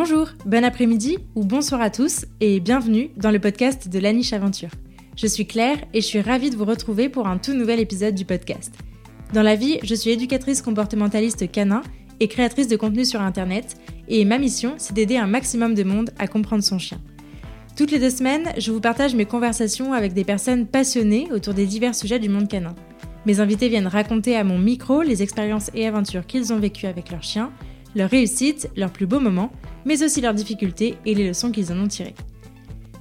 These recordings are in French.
Bonjour, bon après-midi ou bonsoir à tous et bienvenue dans le podcast de La Niche Aventure. Je suis Claire et je suis ravie de vous retrouver pour un tout nouvel épisode du podcast. Dans la vie, je suis éducatrice comportementaliste canin et créatrice de contenu sur Internet et ma mission, c'est d'aider un maximum de monde à comprendre son chien. Toutes les deux semaines, je vous partage mes conversations avec des personnes passionnées autour des divers sujets du monde canin. Mes invités viennent raconter à mon micro les expériences et aventures qu'ils ont vécues avec leurs chiens, leurs réussites, leurs plus beaux moments, mais aussi leurs difficultés et les leçons qu'ils en ont tirées.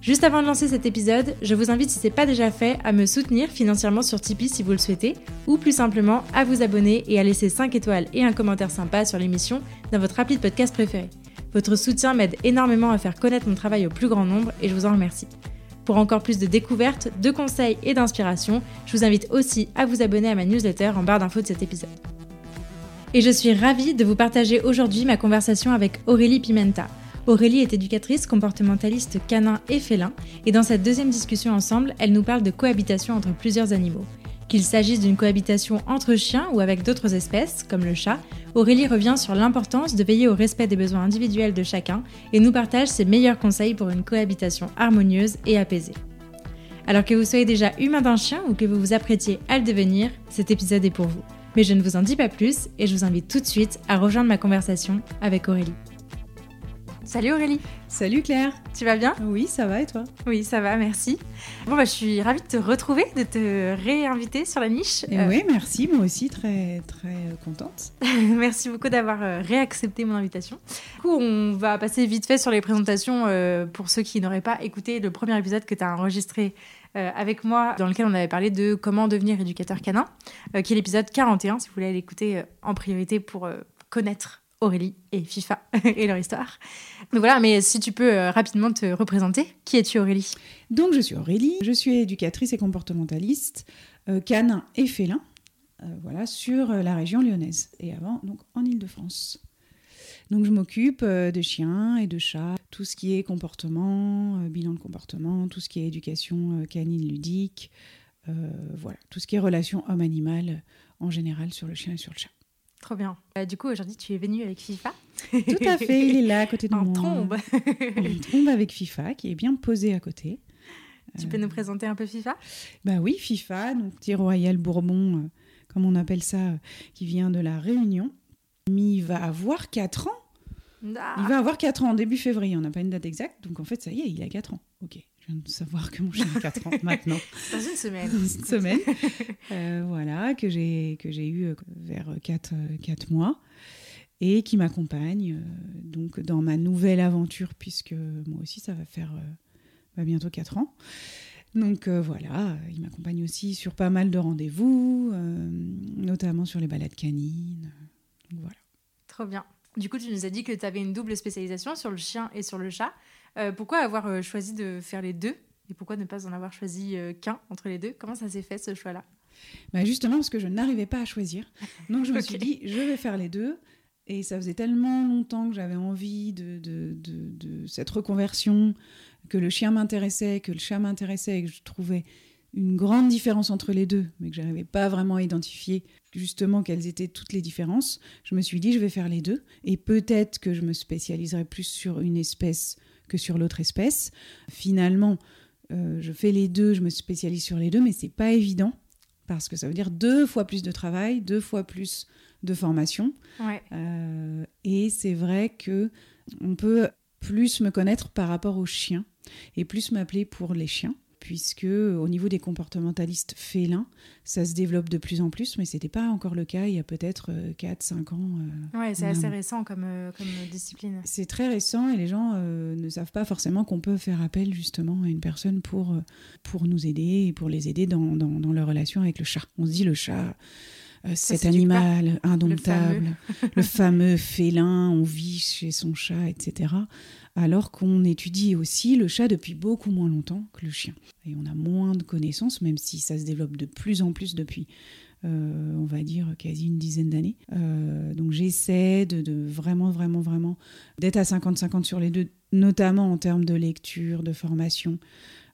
Juste avant de lancer cet épisode, je vous invite, si ce n'est pas déjà fait, à me soutenir financièrement sur Tipeee si vous le souhaitez, ou plus simplement à vous abonner et à laisser 5 étoiles et un commentaire sympa sur l'émission dans votre appli de podcast préféré. Votre soutien m'aide énormément à faire connaître mon travail au plus grand nombre et je vous en remercie. Pour encore plus de découvertes, de conseils et d'inspiration, je vous invite aussi à vous abonner à ma newsletter en barre d'infos de cet épisode. Et je suis ravie de vous partager aujourd'hui ma conversation avec Aurélie Pimenta. Aurélie est éducatrice comportementaliste canin et félin, et dans cette deuxième discussion ensemble, elle nous parle de cohabitation entre plusieurs animaux. Qu'il s'agisse d'une cohabitation entre chiens ou avec d'autres espèces, comme le chat, Aurélie revient sur l'importance de veiller au respect des besoins individuels de chacun et nous partage ses meilleurs conseils pour une cohabitation harmonieuse et apaisée. Alors que vous soyez déjà humain d'un chien ou que vous vous apprêtiez à le devenir, cet épisode est pour vous. Mais je ne vous en dis pas plus et je vous invite tout de suite à rejoindre ma conversation avec Aurélie. Salut Aurélie Salut Claire Tu vas bien? Oui, ça va et toi? Oui, ça va, merci. Bon, bah, je suis ravie de te retrouver, de te réinviter sur la niche. Et Oui, merci, moi aussi très très euh, contente. merci beaucoup d'avoir euh, réaccepté mon invitation. Du coup, on va passer vite fait sur les présentations euh, pour ceux qui n'auraient pas écouté le premier épisode que tu as enregistré avec moi, dans lequel on avait parlé de comment devenir éducateur canin, qui est l'épisode 41, si vous voulez l'écouter en priorité pour connaître Aurélie et FIFA et leur histoire. Donc voilà, mais si tu peux euh, rapidement te représenter, qui es-tu Aurélie? Donc je suis Aurélie, je suis éducatrice et comportementaliste, euh, canin et félin, euh, voilà, sur la région lyonnaise et avant donc en Ile-de-France. Donc je m'occupe de chiens et de chats, tout ce qui est comportement, bilan de comportement, tout ce qui est éducation canine ludique, voilà, tout ce qui est relation homme-animal en général sur le chien et sur le chat. Trop bien. Euh, du coup, aujourd'hui, tu es venu avec FIFA. Tout à fait, il est là à côté de en moi. Trombe. en trombe avec FIFA, qui est bien posé à côté. Tu peux nous présenter un peu FIFA? Bah oui, FIFA, donc petit royal Bourbon, euh, comme on appelle ça, euh, qui vient de la Réunion. Il va avoir 4 ans. Ah. Il va avoir 4 ans, début février. On n'a pas une date exacte, donc en fait, ça y est, il a 4 ans. Ok, je viens de savoir que mon chien a 4 ans maintenant. Dans une semaine. Dans une semaine. Euh, voilà, que j'ai, que j'ai eu euh, vers 4, 4 euh, mois et qui m'accompagne donc dans ma nouvelle aventure, puisque moi aussi, ça va faire bah, bientôt 4 ans. Donc voilà, il m'accompagne aussi sur pas mal de rendez-vous, notamment sur les balades canines. Voilà. Trop bien. Du coup, tu nous as dit que tu avais une double spécialisation sur le chien et sur le chat. Euh, pourquoi avoir euh, choisi de faire les deux et pourquoi ne pas en avoir choisi euh, qu'un entre les deux? Comment ça s'est fait ce choix-là? Bah Justement parce que je n'arrivais pas à choisir. Donc je me suis dit, je vais faire les deux. Et ça faisait tellement longtemps que j'avais envie de, de, de, cette reconversion, que le chien m'intéressait, que le chat m'intéressait et que je trouvais une grande différence entre les deux, mais que je n'arrivais pas vraiment à identifier justement quelles étaient toutes les différences. Je me suis dit, je vais faire les deux. Et peut-être que je me spécialiserai plus sur une espèce que sur l'autre espèce. Finalement, euh, je fais les deux, je me spécialise sur les deux, mais c'est pas évident parce que ça veut dire deux fois plus de travail, deux fois plus de formation. Euh, et c'est vrai que on peut plus me connaître par rapport aux chiens et plus m'appeler pour les chiens puisque au niveau des comportementalistes félins, ça se développe de plus en plus, mais ce n'était pas encore le cas il y a peut-être 4-5 euh, ans. Euh, oui, c'est assez récent comme, euh, comme discipline. C'est très récent et les gens ne savent pas forcément qu'on peut faire appel justement à une personne pour, pour nous aider et pour les aider dans, dans, dans leur relation avec le chat. On se dit le chat cet animal indomptable, le fameux. félin, on vit chez son chat, etc alors qu'on étudie aussi le chat depuis beaucoup moins longtemps que le chien. Et on a moins de connaissances, même si ça se développe de plus en plus depuis, euh, on va dire, quasi une dizaine d'années. Euh, donc j'essaie de, vraiment, vraiment, vraiment d'être à 50-50 sur les deux, notamment en termes de lecture, de formation.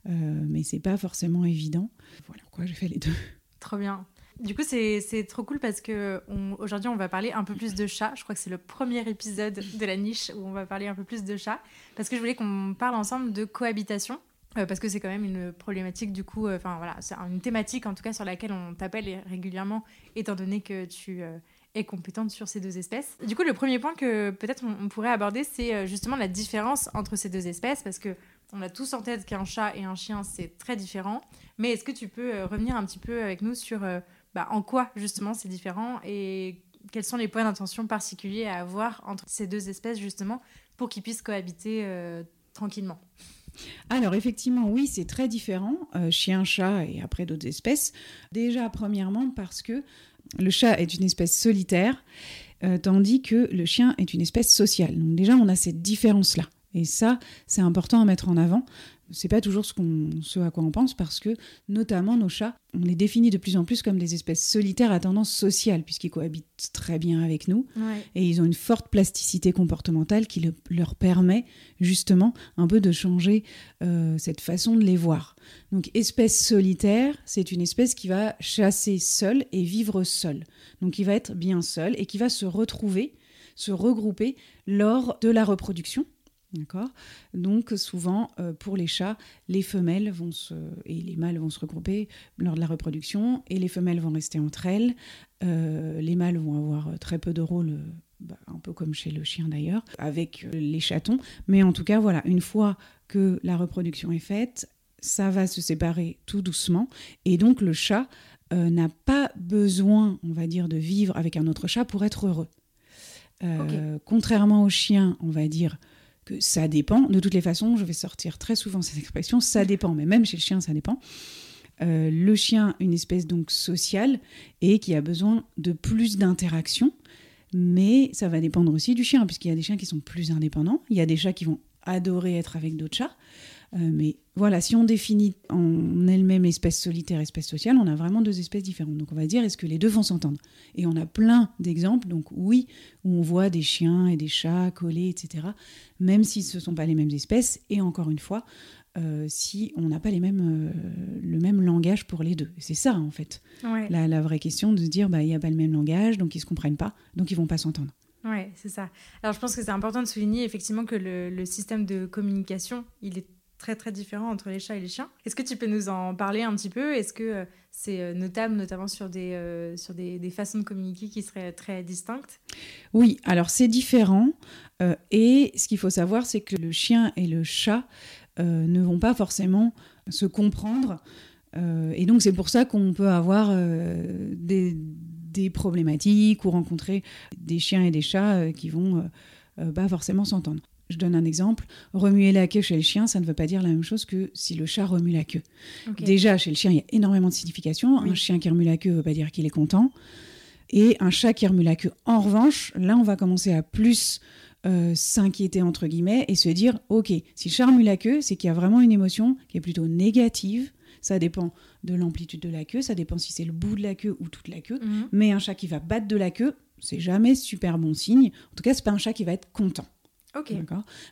Euh, mais c'est pas forcément évident. Voilà pourquoi j'ai fait les deux. Trop bien. Du coup, c'est trop cool parce que aujourd'hui, on va parler un peu plus de chats. Je crois que c'est le premier épisode de la niche où on va parler un peu plus de chats. Parce que je voulais qu'on parle ensemble de cohabitation. Euh, parce que c'est quand même une problématique du coup, euh, enfin voilà, c'est une thématique en tout cas sur laquelle on t'appelle régulièrement, étant donné que tu euh, es compétente sur ces deux espèces. Du coup, le premier point que peut-être on, pourrait aborder, c'est justement la différence entre ces deux espèces, parce que on a tous en tête qu'un chat et un chien c'est très différent. Mais est-ce que tu peux revenir un petit peu avec nous sur bah, en quoi justement c'est différent et quels sont les points d'intention particuliers à avoir entre ces deux espèces justement pour qu'ils puissent cohabiter tranquillement? Alors effectivement, oui, c'est très différent, euh, chien, chat et après d'autres espèces. Déjà, premièrement, parce que le chat est une espèce solitaire, euh, tandis que le chien est une espèce sociale. Donc déjà, on a cette différence-là. Et ça, c'est important à mettre en avant c'est pas toujours ce, qu'on, ce à quoi on pense parce que, notamment, nos chats, on les définit de plus en plus comme des espèces solitaires à tendance sociale puisqu'ils cohabitent très bien avec nous et ils ont une forte plasticité comportementale qui leur permet justement un peu de changer euh, cette façon de les voir. Donc, espèce solitaire, c'est une espèce qui va chasser seule et vivre seule. Donc, qui va être bien seule et qui va se retrouver, se regrouper lors de la reproduction D'accord? Donc souvent, euh, pour les chats, les femelles vont se, et les mâles vont se regrouper lors de la reproduction et les femelles vont rester entre elles. Euh, les mâles vont avoir très peu de rôle, bah, un peu comme chez le chien d'ailleurs, avec euh, les chatons. Mais en tout cas, voilà, une fois que la reproduction est faite, ça va se séparer tout doucement. Et donc le chat n'a pas besoin, on va dire, de vivre avec un autre chat pour être heureux. Contrairement au chien, on va dire que ça dépend. De toutes les façons, je vais sortir très souvent cette expression, ça dépend, mais même chez le chien, ça dépend. Euh, le chien, une espèce donc sociale et qui a besoin de plus d'interaction, mais ça va dépendre aussi du chien, puisqu'il y a des chiens qui sont plus indépendants, il y a des chats qui vont adorer être avec d'autres chats, euh, mais voilà, si on définit en elle-même espèce solitaire, espèce sociale, on a vraiment deux espèces différentes. Donc on va dire, est-ce que les deux vont s'entendre? Et on a plein d'exemples, donc oui, où on voit des chiens et des chats collés, etc., même si ce ne sont pas les mêmes espèces, et encore une fois, euh, si on n'a pas les mêmes, euh, le même langage pour les deux. C'est ça, en fait, la, vraie question de se dire, bah, il n'y a pas le même langage, donc ils ne se comprennent pas, donc ils vont pas s'entendre. Oui, c'est ça. Alors je pense que c'est important de souligner effectivement que le, système de communication, il est très très différent entre les chats et les chiens. Est-ce que tu peux nous en parler un petit peu? Est-ce que euh, c'est euh, notable notamment sur, des, euh, sur des, des, façons de communiquer qui seraient très distinctes? Oui, alors c'est différent. et ce qu'il faut savoir, c'est que le chien et le chat ne vont pas forcément se comprendre. et donc c'est pour ça qu'on peut avoir des, des, problématiques ou rencontrer des chiens et des chats qui vont pas forcément s'entendre. Je donne un exemple. Remuer la queue chez le chien, ça ne veut pas dire la même chose que si le chat remue la queue. Déjà, chez le chien, il y a énormément de significations. Un chien qui remue la queue ne veut pas dire qu'il est content. Et un chat qui remue la queue, en revanche, là, on va commencer à plus euh, s'inquiéter, entre guillemets, et se dire, OK, si le chat remue la queue, c'est qu'il y a vraiment une émotion qui est plutôt négative. Ça dépend de l'amplitude de la queue, ça dépend si c'est le bout de la queue ou toute la queue. Mhm. Mais un chat qui va battre de la queue, c'est jamais super bon signe. En tout cas, c'est pas un chat qui va être content.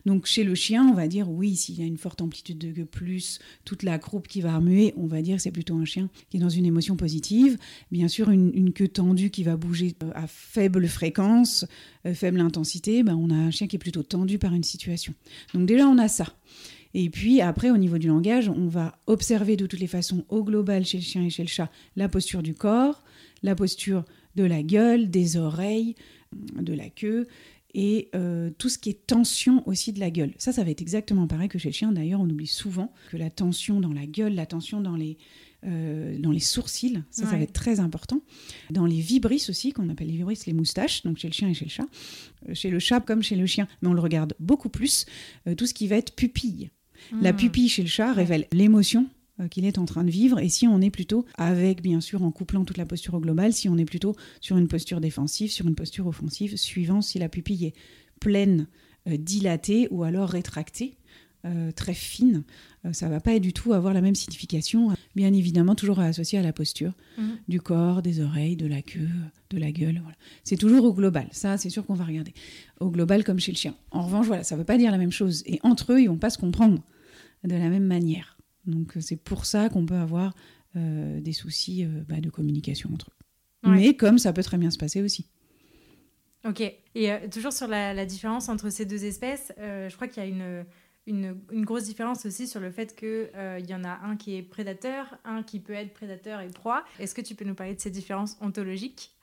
Donc chez le chien, on va dire oui, s'il y a une forte amplitude de queue plus toute la croupe qui va remuer, on va dire c'est plutôt un chien qui est dans une émotion positive. Bien sûr, une, queue tendue qui va bouger euh, à faible fréquence, euh, faible intensité, ben, on a un chien qui est plutôt tendu par une situation. Donc déjà, on a ça. Et puis après, au niveau du langage, on va observer de toutes les façons au global chez le chien et chez le chat la posture du corps, la posture de la gueule, des oreilles, de la queue et euh, tout ce qui est tension aussi de la gueule. Ça, ça va être exactement pareil que chez le chien. D'ailleurs, on oublie souvent que la tension dans la gueule, la tension dans les, euh, dans les sourcils, ça, ça va être très important. Dans les vibrisses aussi, qu'on appelle les vibrisses, les moustaches, donc chez le chien et chez le chat. Euh, chez le chat comme chez le chien, mais on le regarde beaucoup plus, tout ce qui va être pupille. La hmm. pupille chez le chat révèle l'émotion euh, qu'il est en train de vivre. Et si on est plutôt, avec bien sûr en couplant toute la posture au global, si on est plutôt sur une posture défensive, sur une posture offensive, suivant si la pupille est pleine, euh, dilatée ou alors rétractée. Euh, très fine, ça va pas du tout avoir la même signification. Bien évidemment, toujours associé à la posture mhm. du corps, des oreilles, de la queue, de la gueule. Voilà. C'est toujours au global. Ça, c'est sûr qu'on va regarder. Au global, comme chez le chien. En revanche, voilà, ça veut pas dire la même chose. Et entre eux, ils vont pas se comprendre de la même manière. Donc euh, c'est pour ça qu'on peut avoir euh, des soucis euh, bah, de communication entre eux. Mais comme ça peut très bien se passer aussi. Ok. Et euh, toujours sur la, différence entre ces deux espèces, euh, je crois qu'il y a une, une, grosse différence aussi sur le fait qu'il euh, y en a un qui est prédateur, un qui peut être prédateur et proie. Est-ce que tu peux nous parler de ces différences ontologiques?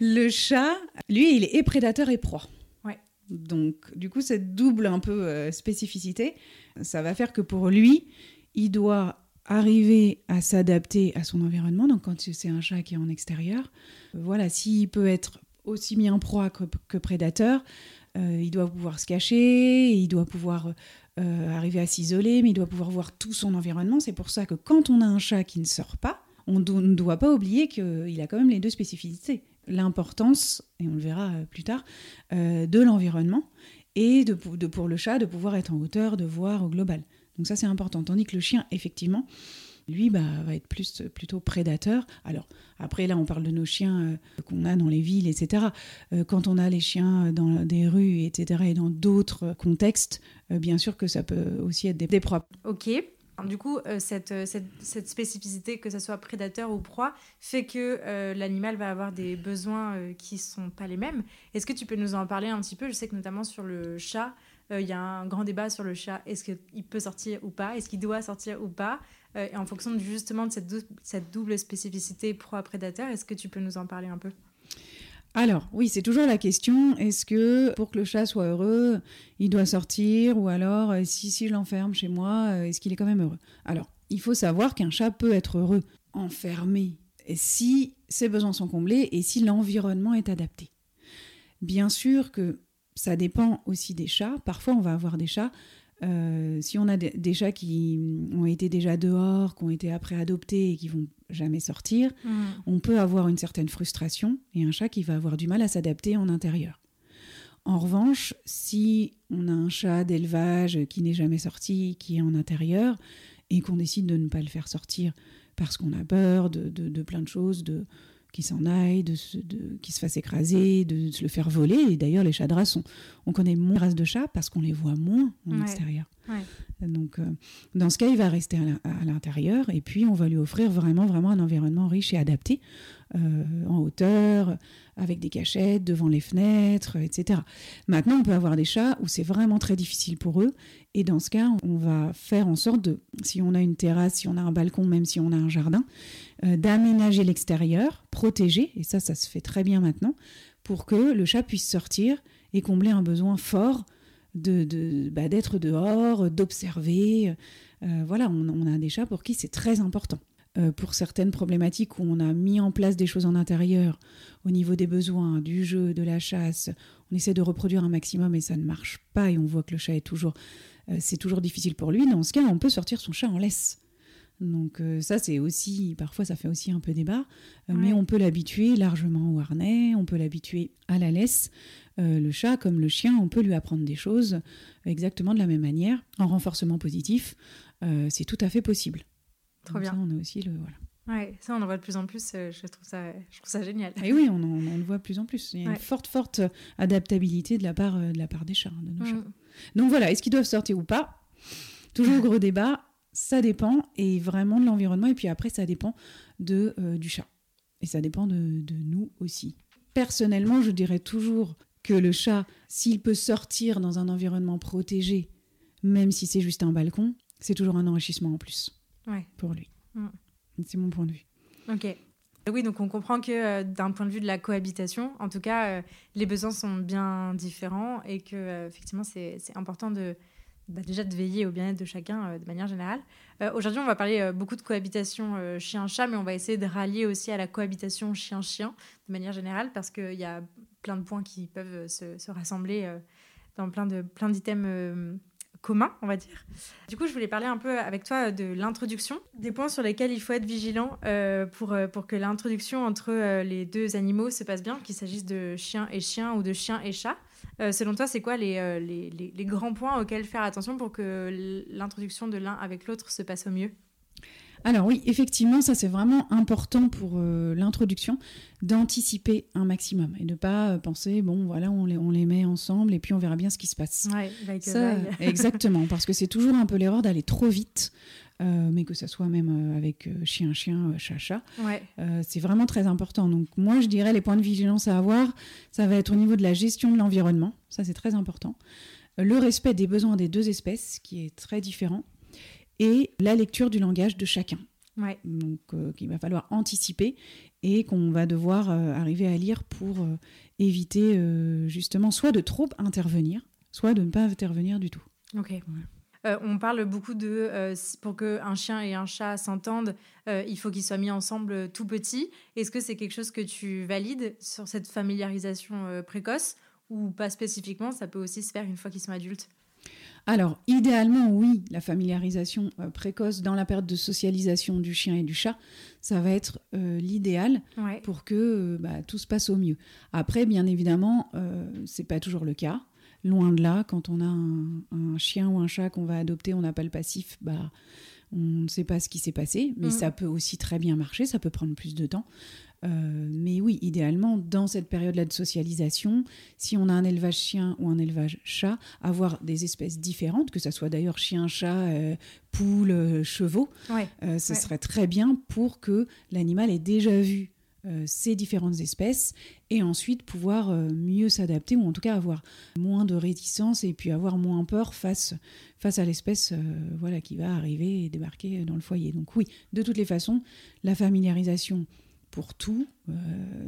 Le chat, lui, il est prédateur et proie. Ouais. Donc, du coup, cette double un peu spécificité, ça va faire que pour lui, il doit arriver à s'adapter à son environnement. Donc, quand c'est un chat qui est en extérieur, voilà, s'il peut être aussi bien proie que, prédateur. Euh, il doit pouvoir se cacher, il doit pouvoir euh, arriver à s'isoler, mais il doit pouvoir voir tout son environnement. C'est pour ça que quand on a un chat qui ne sort pas, on ne doit pas oublier qu'il a quand même les deux spécificités. L'importance, et on le verra euh, plus tard, de l'environnement et de, pour le chat de pouvoir être en hauteur, de voir au global. Donc ça c'est important. Tandis que le chien, effectivement, lui bah, va être plus plutôt prédateur. Alors après là on parle de nos chiens euh, qu'on a dans les villes, etc. Euh, quand on a les chiens dans des rues, etc. et dans d'autres contextes, euh, bien sûr que ça peut aussi être des, proies. Ok. Du coup, cette, spécificité, que ce soit prédateur ou proie, fait que l'animal va avoir des besoins qui ne sont pas les mêmes. Est-ce que tu peux nous en parler un petit peu? Je sais que notamment sur le chat, il y a un grand débat sur le chat. Est-ce qu'il peut sortir ou pas? Est-ce qu'il doit sortir ou pas? Euh, en fonction justement de cette, double spécificité proie-prédateur, est-ce que tu peux nous en parler un peu? Alors, oui, c'est toujours la question, est-ce que pour que le chat soit heureux, il doit sortir ou alors euh, si, si je l'enferme chez moi, euh, est-ce qu'il est quand même heureux? Alors, il faut savoir qu'un chat peut être heureux enfermé si ses besoins sont comblés et si l'environnement est adapté. Bien sûr que ça dépend aussi des chats. Parfois, on va avoir des chats euh, si on a des, chats qui ont été déjà dehors, qui ont été après adoptés et qui vont jamais sortir, mm. on peut avoir une certaine frustration et un chat qui va avoir du mal à s'adapter en intérieur. En revanche, si on a un chat d'élevage qui n'est jamais sorti, qui est en intérieur, et qu'on décide de ne pas le faire sortir parce qu'on a peur de, de plein de choses, de, qui s'en aille, de, de qui se fasse écraser, de se le faire voler. Et d'ailleurs, les chats de race, on, connaît moins de races de chats parce qu'on les voit moins en extérieur. Donc, euh, dans ce cas, il va rester à l'intérieur et puis on va lui offrir vraiment, vraiment un environnement riche et adapté, euh, en hauteur, avec des cachettes devant les fenêtres, etc. Maintenant, on peut avoir des chats où c'est vraiment très difficile pour eux et dans ce cas, on va faire en sorte de, si on a une terrasse, si on a un balcon, même si on a un jardin, d'aménager l'extérieur, protéger, et ça, ça se fait très bien maintenant, pour que le chat puisse sortir et combler un besoin fort de, de bah, d'être dehors, d'observer. Euh, voilà, on, a des chats pour qui c'est très important. Euh, pour certaines problématiques où on a mis en place des choses en intérieur, au niveau des besoins, du jeu, de la chasse, on essaie de reproduire un maximum et ça ne marche pas et on voit que le chat est toujours, c'est toujours difficile pour lui. Dans ce cas, on peut sortir son chat en laisse. Donc euh, ça, c'est aussi, parfois ça fait aussi un peu débat, euh, mais on peut l'habituer largement au harnais, on peut l'habituer à la laisse. Euh, le chat, comme le chien, on peut lui apprendre des choses exactement de la même manière, en renforcement positif. c'est tout à fait possible. Trop bien. Ça, on a aussi le voilà. Ouais, ça on en voit de plus en plus, je, trouve ça, je trouve ça génial. Et oui, on, en, on, le voit de plus en plus. Il y a une forte, forte adaptabilité de la part, de, la part des chats, de nos chats. Mm. Donc voilà, est-ce qu'ils doivent sortir ou pas? Toujours gros débat ça dépend et vraiment de l'environnement et puis après ça dépend de, euh, du chat et ça dépend de, de, nous aussi. Personnellement, je dirais toujours que le chat, s'il peut sortir dans un environnement protégé, même si c'est juste un balcon, c'est toujours un enrichissement en plus pour lui. Mm. C'est mon point de vue. Ok. Oui, donc on comprend que euh, d'un point de vue de la cohabitation, en tout cas, euh, les besoins sont bien différents et que effectivement c'est important de, bah, déjà de veiller au bien-être de chacun euh, de manière générale. Euh, aujourd'hui, on va parler euh, beaucoup de cohabitation chien-chat, mais on va essayer de rallier aussi à la cohabitation chien-chien de manière générale, parce qu'il y a plein de points qui peuvent se, se rassembler dans plein de plein d'items communs, on va dire. Du coup, je voulais parler un peu avec toi de l'introduction, des points sur lesquels il faut être vigilant pour, pour que l'introduction entre les deux animaux se passe bien, qu'il s'agisse de chien et chien ou de chien et chat. Euh, selon toi, c'est quoi euh, les, les, les, grands points auxquels faire attention pour que l'introduction de l'un avec l'autre se passe au mieux? Alors oui, effectivement, ça c'est vraiment important pour euh, l'introduction d'anticiper un maximum et de pas penser bon voilà on les, on les met ensemble et puis on verra bien ce qui se passe. Ouais, ça, exactement, parce que c'est toujours un peu l'erreur d'aller trop vite mais que ça soit même avec chien-chien, chat-chat. Ouais. c'est vraiment très important. Donc moi, je dirais les points de vigilance à avoir, ça va être au niveau de la gestion de l'environnement, ça c'est très important. le respect des besoins des deux espèces, qui est très différent, et la lecture du langage de chacun. Ouais. Donc, qu'il va falloir anticiper et qu'on va devoir arriver à lire pour éviter justement soit de trop intervenir, soit de ne pas intervenir du tout. Ok. Euh, on parle beaucoup de euh, pour que un chien et un chat s'entendent, euh, il faut qu'ils soient mis ensemble tout petits. Est-ce que c'est quelque chose que tu valides sur cette familiarisation précoce ou pas spécifiquement? Ça peut aussi se faire une fois qu'ils sont adultes. Alors, idéalement, oui, la familiarisation précoce dans la période de socialisation du chien et du chat, ça va être l'idéal pour que bah, tout se passe au mieux. Après, bien évidemment, c'est pas toujours le cas. Loin de là, quand on a un, chien ou un chat qu'on va adopter, on n'a pas le passif, bah, on ne sait pas ce qui s'est passé, mais mm. ça peut aussi très bien marcher, ça peut prendre plus de temps. Euh, mais oui, idéalement, dans cette période-là de socialisation, si on a un élevage chien ou un élevage chat, avoir des espèces différentes, que ce soit d'ailleurs chien, chat, euh, poule, euh, chevaux, ce serait très bien pour que l'animal ait déjà vu ces différentes espèces et ensuite pouvoir euh, mieux s'adapter ou en tout cas avoir moins de réticence et puis avoir moins peur face, face à l'espèce euh, voilà, qui va arriver et débarquer dans le foyer. Donc oui, de toutes les façons, la familiarisation pour tout,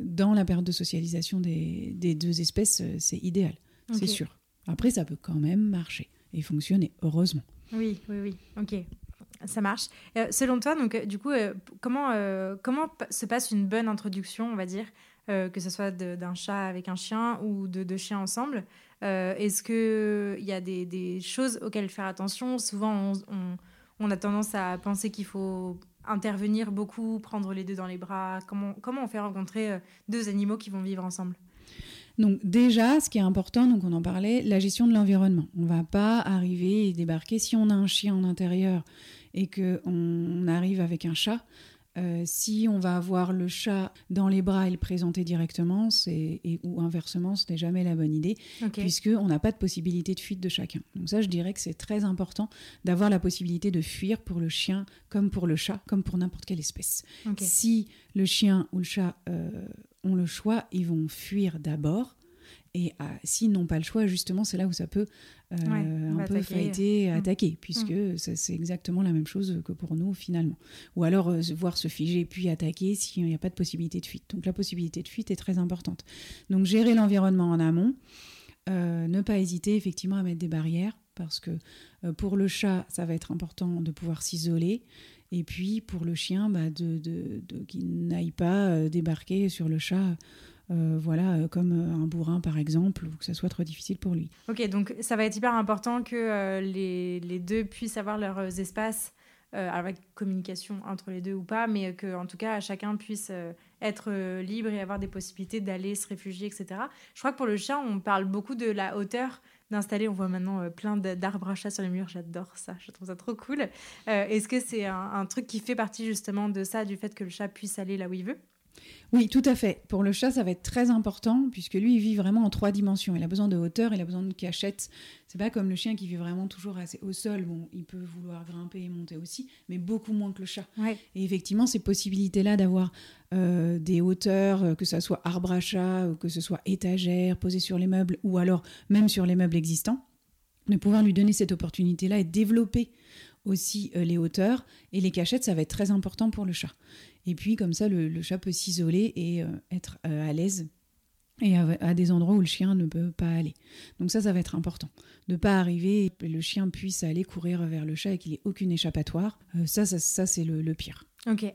dans la période de socialisation des, des deux espèces, c'est idéal, c'est sûr. Après, ça peut quand même marcher et fonctionner, heureusement. Oui, oui, oui. Ok. Ça marche. Euh, selon toi, donc, euh, du coup, euh, comment, comment se passe une bonne introduction, on va dire, que ce soit d'un chat avec un chien ou de deux chiens ensemble Est-ce qu'il y a des, choses auxquelles faire attention? Souvent, on, on, a tendance à penser qu'il faut intervenir beaucoup, prendre les deux dans les bras. Comment, comment on fait rencontrer deux animaux qui vont vivre ensemble? Donc déjà, ce qui est important, donc on en parlait, la gestion de l'environnement. On ne va pas arriver et débarquer si on a un chien en intérieur et qu'on arrive avec un chat, euh, si on va avoir le chat dans les bras et le présenter directement, et, ou inversement, ce n'est jamais la bonne idée, puisque puisqu'on n'a pas de possibilité de fuite de chacun. Donc ça, je dirais que c'est très important d'avoir la possibilité de fuir pour le chien comme pour le chat, comme pour n'importe quelle espèce. Si le chien ou le chat euh, ont le choix, ils vont fuir d'abord et ah, s'ils n'ont pas le choix, justement, c'est là où ça peut euh, un peu attaquer, mm. attaquer, puisque mm. c'est exactement la même chose que pour nous finalement. Ou alors euh, voir se figer puis attaquer s'il n'y a pas de possibilité de fuite. Donc la possibilité de fuite est très importante. Donc gérer l'environnement en amont, euh, ne pas hésiter effectivement à mettre des barrières, parce que pour le chat, ça va être important de pouvoir s'isoler. Et puis pour le chien, bah, de, de, de qu'il n'aille pas débarquer sur le chat euh, voilà, euh, comme euh, un bourrin par exemple, ou que ça soit trop difficile pour lui. Ok, donc ça va être hyper important que les, les, deux puissent avoir leurs espaces avec communication entre les deux ou pas, mais que en tout cas chacun puisse être libre et avoir des possibilités d'aller se réfugier, etc. Je crois que pour le chien, on parle beaucoup de la hauteur d'installer. On voit maintenant plein d'arbres à chat sur les murs. J'adore ça. Je trouve ça trop cool. Est-ce que c'est un, truc qui fait partie justement de ça, du fait que le chat puisse aller là où il veut? Oui, tout à fait. Pour le chat, ça va être très important puisque lui, il vit vraiment en trois dimensions. Il a besoin de hauteur, il a besoin de cachette. C'est pas comme le chien qui vit vraiment toujours assez au sol. Bon, il peut vouloir grimper et monter aussi, mais beaucoup moins que le chat. Et effectivement, ces possibilités-là d'avoir euh, des hauteurs, euh, que ce soit arbre à chat, ou que ce soit étagère posée sur les meubles, ou alors même sur les meubles existants, de pouvoir lui donner cette opportunité-là et développer aussi euh, les hauteurs et les cachettes, ça va être très important pour le chat. Et puis comme ça, le, chat peut s'isoler et euh, être euh, à l'aise et à, des endroits où le chien ne peut pas aller. Donc ça, ça va être important. De pas arriver et le chien puisse aller courir vers le chat et qu'il ait aucune échappatoire. ça, ça, c'est le, pire. Ok.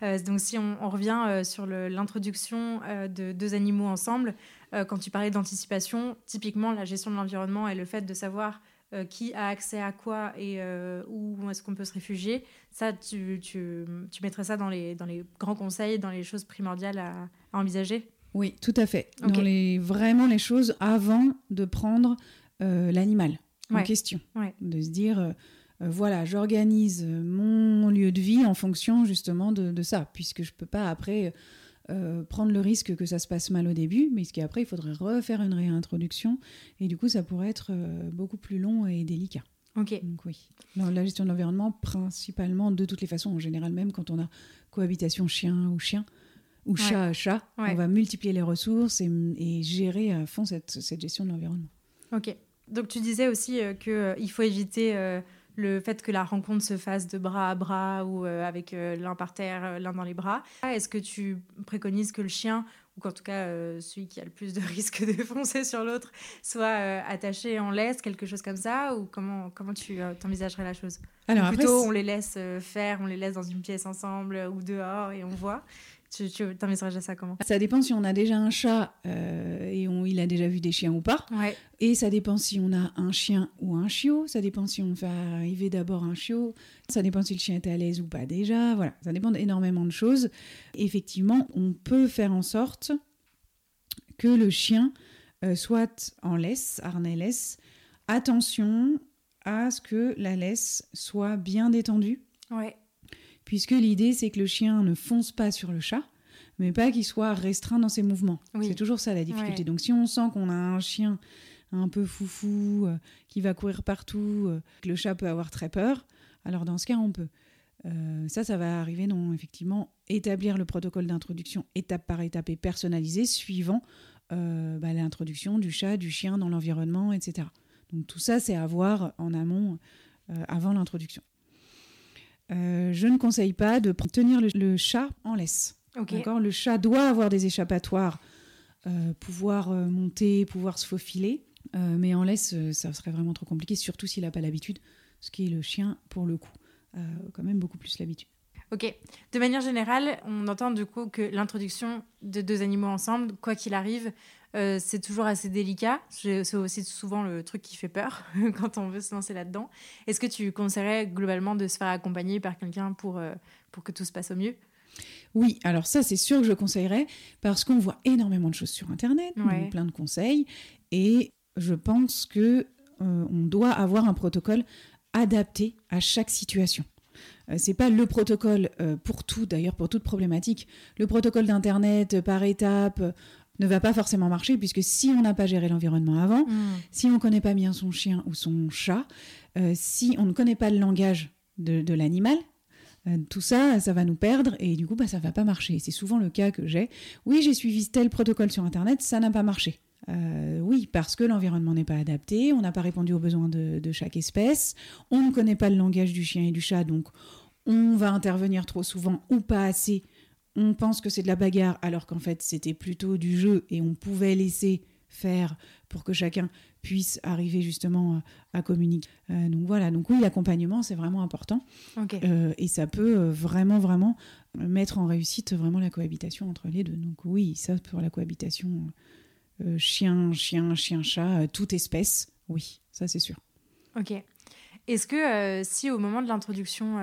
Voilà. donc si on, on revient sur l'introduction de deux animaux ensemble, quand tu parlais d'anticipation, typiquement la gestion de l'environnement et le fait de savoir euh, qui a accès à quoi et euh, où est-ce qu'on peut se réfugier. Ça, tu, tu, tu, mettrais ça dans les, dans les grands conseils, dans les choses primordiales à, envisager? Oui, tout à fait. Dans les, vraiment les choses avant de prendre euh, l'animal en question. De se dire, voilà, j'organise mon lieu de vie en fonction justement de, de ça, puisque je ne peux pas après euh, prendre le risque que ça se passe mal au début, mais ce qui après, il faudrait refaire une réintroduction, et du coup, ça pourrait être euh, beaucoup plus long et délicat. Ok. Donc oui. La gestion de l'environnement, principalement, de toutes les façons, en général, même quand on a cohabitation chien ou chien, ou Ouais. chat à chat, Ouais. on va multiplier les ressources et, et gérer à fond cette, cette gestion de l'environnement. Ok. Donc tu disais aussi euh, que euh, il faut éviter le fait que la rencontre se fasse de bras à bras ou euh, avec euh, l'un par terre, euh, l'un dans les bras. Est-ce que tu préconises que le chien, ou qu'en tout cas celui qui a le plus de risque de foncer sur l'autre, soit attaché en laisse, quelque chose comme ça Ou comment, comment tu t'envisagerais la chose? Alors Ou Plutôt on les laisse faire, on les laisse dans une pièce ensemble ou dehors et on voit. Tu, tu ça comment ça dépend si on a déjà un chat euh, et on, il a déjà vu des chiens ou pas. Ouais. Et ça dépend si on a un chien ou un chiot. Ça dépend si on fait arriver d'abord un chiot. Ça dépend si le chien est à l'aise ou pas déjà. Voilà, ça dépend d'énormément de choses. Effectivement, on peut faire en sorte que le chien euh, soit en laisse, harnais laisse. Attention à ce que la laisse soit bien détendue Ouais. Puisque l'idée c'est que le chien ne fonce pas sur le chat, mais pas qu'il soit restreint dans ses mouvements. Oui. C'est toujours ça la difficulté. Ouais. Donc si on sent qu'on a un chien un peu foufou, euh, qui va courir partout, euh, que le chat peut avoir très peur, alors dans ce cas on peut. Euh, ça, ça va arriver dans effectivement établir le protocole d'introduction étape par étape et personnalisé suivant bah, l'introduction du chat, du chien dans l'environnement, etc. Donc tout ça, c'est à voir en amont avant l'introduction. Euh, je ne conseille pas de tenir le, le chat en laisse. Ok. D'accord? Le chat doit avoir des échappatoires, euh, pouvoir euh, monter, pouvoir se faufiler. Euh, mais en laisse, ça serait vraiment trop compliqué, surtout s'il n'a pas l'habitude. Ce qui est le chien, pour le coup, quand même beaucoup plus l'habitude. Ok. De manière générale, on entend du coup que l'introduction de deux animaux ensemble, quoi qu'il arrive, euh, c'est toujours assez délicat. C'est aussi souvent le truc qui fait peur quand on veut se lancer là-dedans. Est-ce que tu conseillerais globalement de se faire accompagner par quelqu'un pour, euh, pour que tout se passe au mieux? Oui, alors ça, c'est sûr que je conseillerais parce qu'on voit énormément de choses sur Internet, Ouais. plein de conseils, et je pense que euh, on doit avoir un protocole adapté à chaque situation. Euh, c'est pas le protocole euh, pour tout, d'ailleurs pour toute problématique. Le protocole d'internet euh, par étape ne va pas forcément marcher puisque si on n'a pas géré l'environnement avant, si on ne connaît pas bien son chien ou son chat, euh, si on ne connaît pas le langage de, de l'animal, euh, tout ça, ça va nous perdre et du coup, bah, ça va pas marcher. C'est souvent le cas que j'ai. Oui, j'ai suivi tel protocole sur Internet, ça n'a pas marché. Euh, oui, parce que l'environnement n'est pas adapté, on n'a pas répondu aux besoins de, de chaque espèce, on ne connaît pas le langage du chien et du chat, donc on va intervenir trop souvent ou pas assez. On pense que c'est de la bagarre alors qu'en fait c'était plutôt du jeu et on pouvait laisser faire pour que chacun puisse arriver justement à, communiquer. Euh, donc voilà, donc oui, l'accompagnement c'est vraiment important euh, et ça peut vraiment vraiment mettre en réussite vraiment la cohabitation entre les deux. Donc oui, ça pour la cohabitation euh, chien, chien, chien, chat, euh, toute espèce, oui, ça c'est sûr. Ok. Est-ce que euh, si au moment de l'introduction,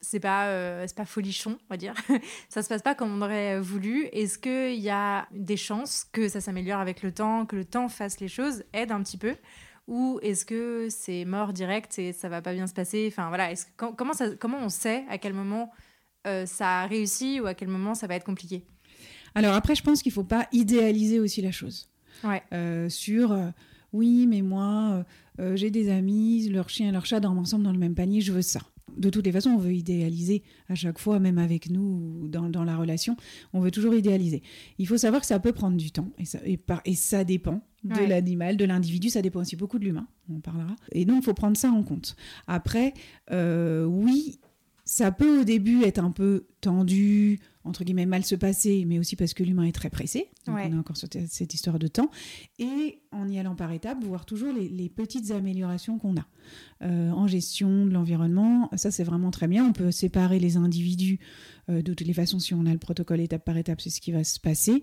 c'est pas, pas folichon, on va dire, ça se passe pas comme on aurait voulu, est-ce qu'il y a des chances que ça s'améliore avec le temps, que le temps fasse les choses, aide un petit peu? Ou est-ce que c'est mort direct et ça va pas bien se passer? Enfin voilà, comment, comment on sait à quel moment ça a réussi ou à quel moment ça va être compliqué? Alors après, je pense qu'il faut pas idéaliser aussi la chose. Ouais. Euh, sur euh, oui, mais moi, euh, j'ai des amis, leur chien et leur chat dorment ensemble dans le même panier, je veux ça. De toutes les façons, on veut idéaliser à chaque fois, même avec nous ou dans, dans la relation, on veut toujours idéaliser. Il faut savoir que ça peut prendre du temps et ça, et par- et ça dépend de Ouais. l'animal, de l'individu, ça dépend aussi beaucoup de l'humain, on en parlera. Et donc, il faut prendre ça en compte. Après, oui, ça peut au début être un peu tendu, entre guillemets mal se passer, mais aussi parce que l'humain est très pressé. Donc Ouais. on a encore cette, cette histoire de temps. Et en y allant par étapes, voir toujours les, les petites améliorations qu'on a. Euh, en gestion de l'environnement, ça c'est vraiment très bien. On peut séparer les individus euh, de toutes les façons. Si on a le protocole étape par étape, c'est ce qui va se passer.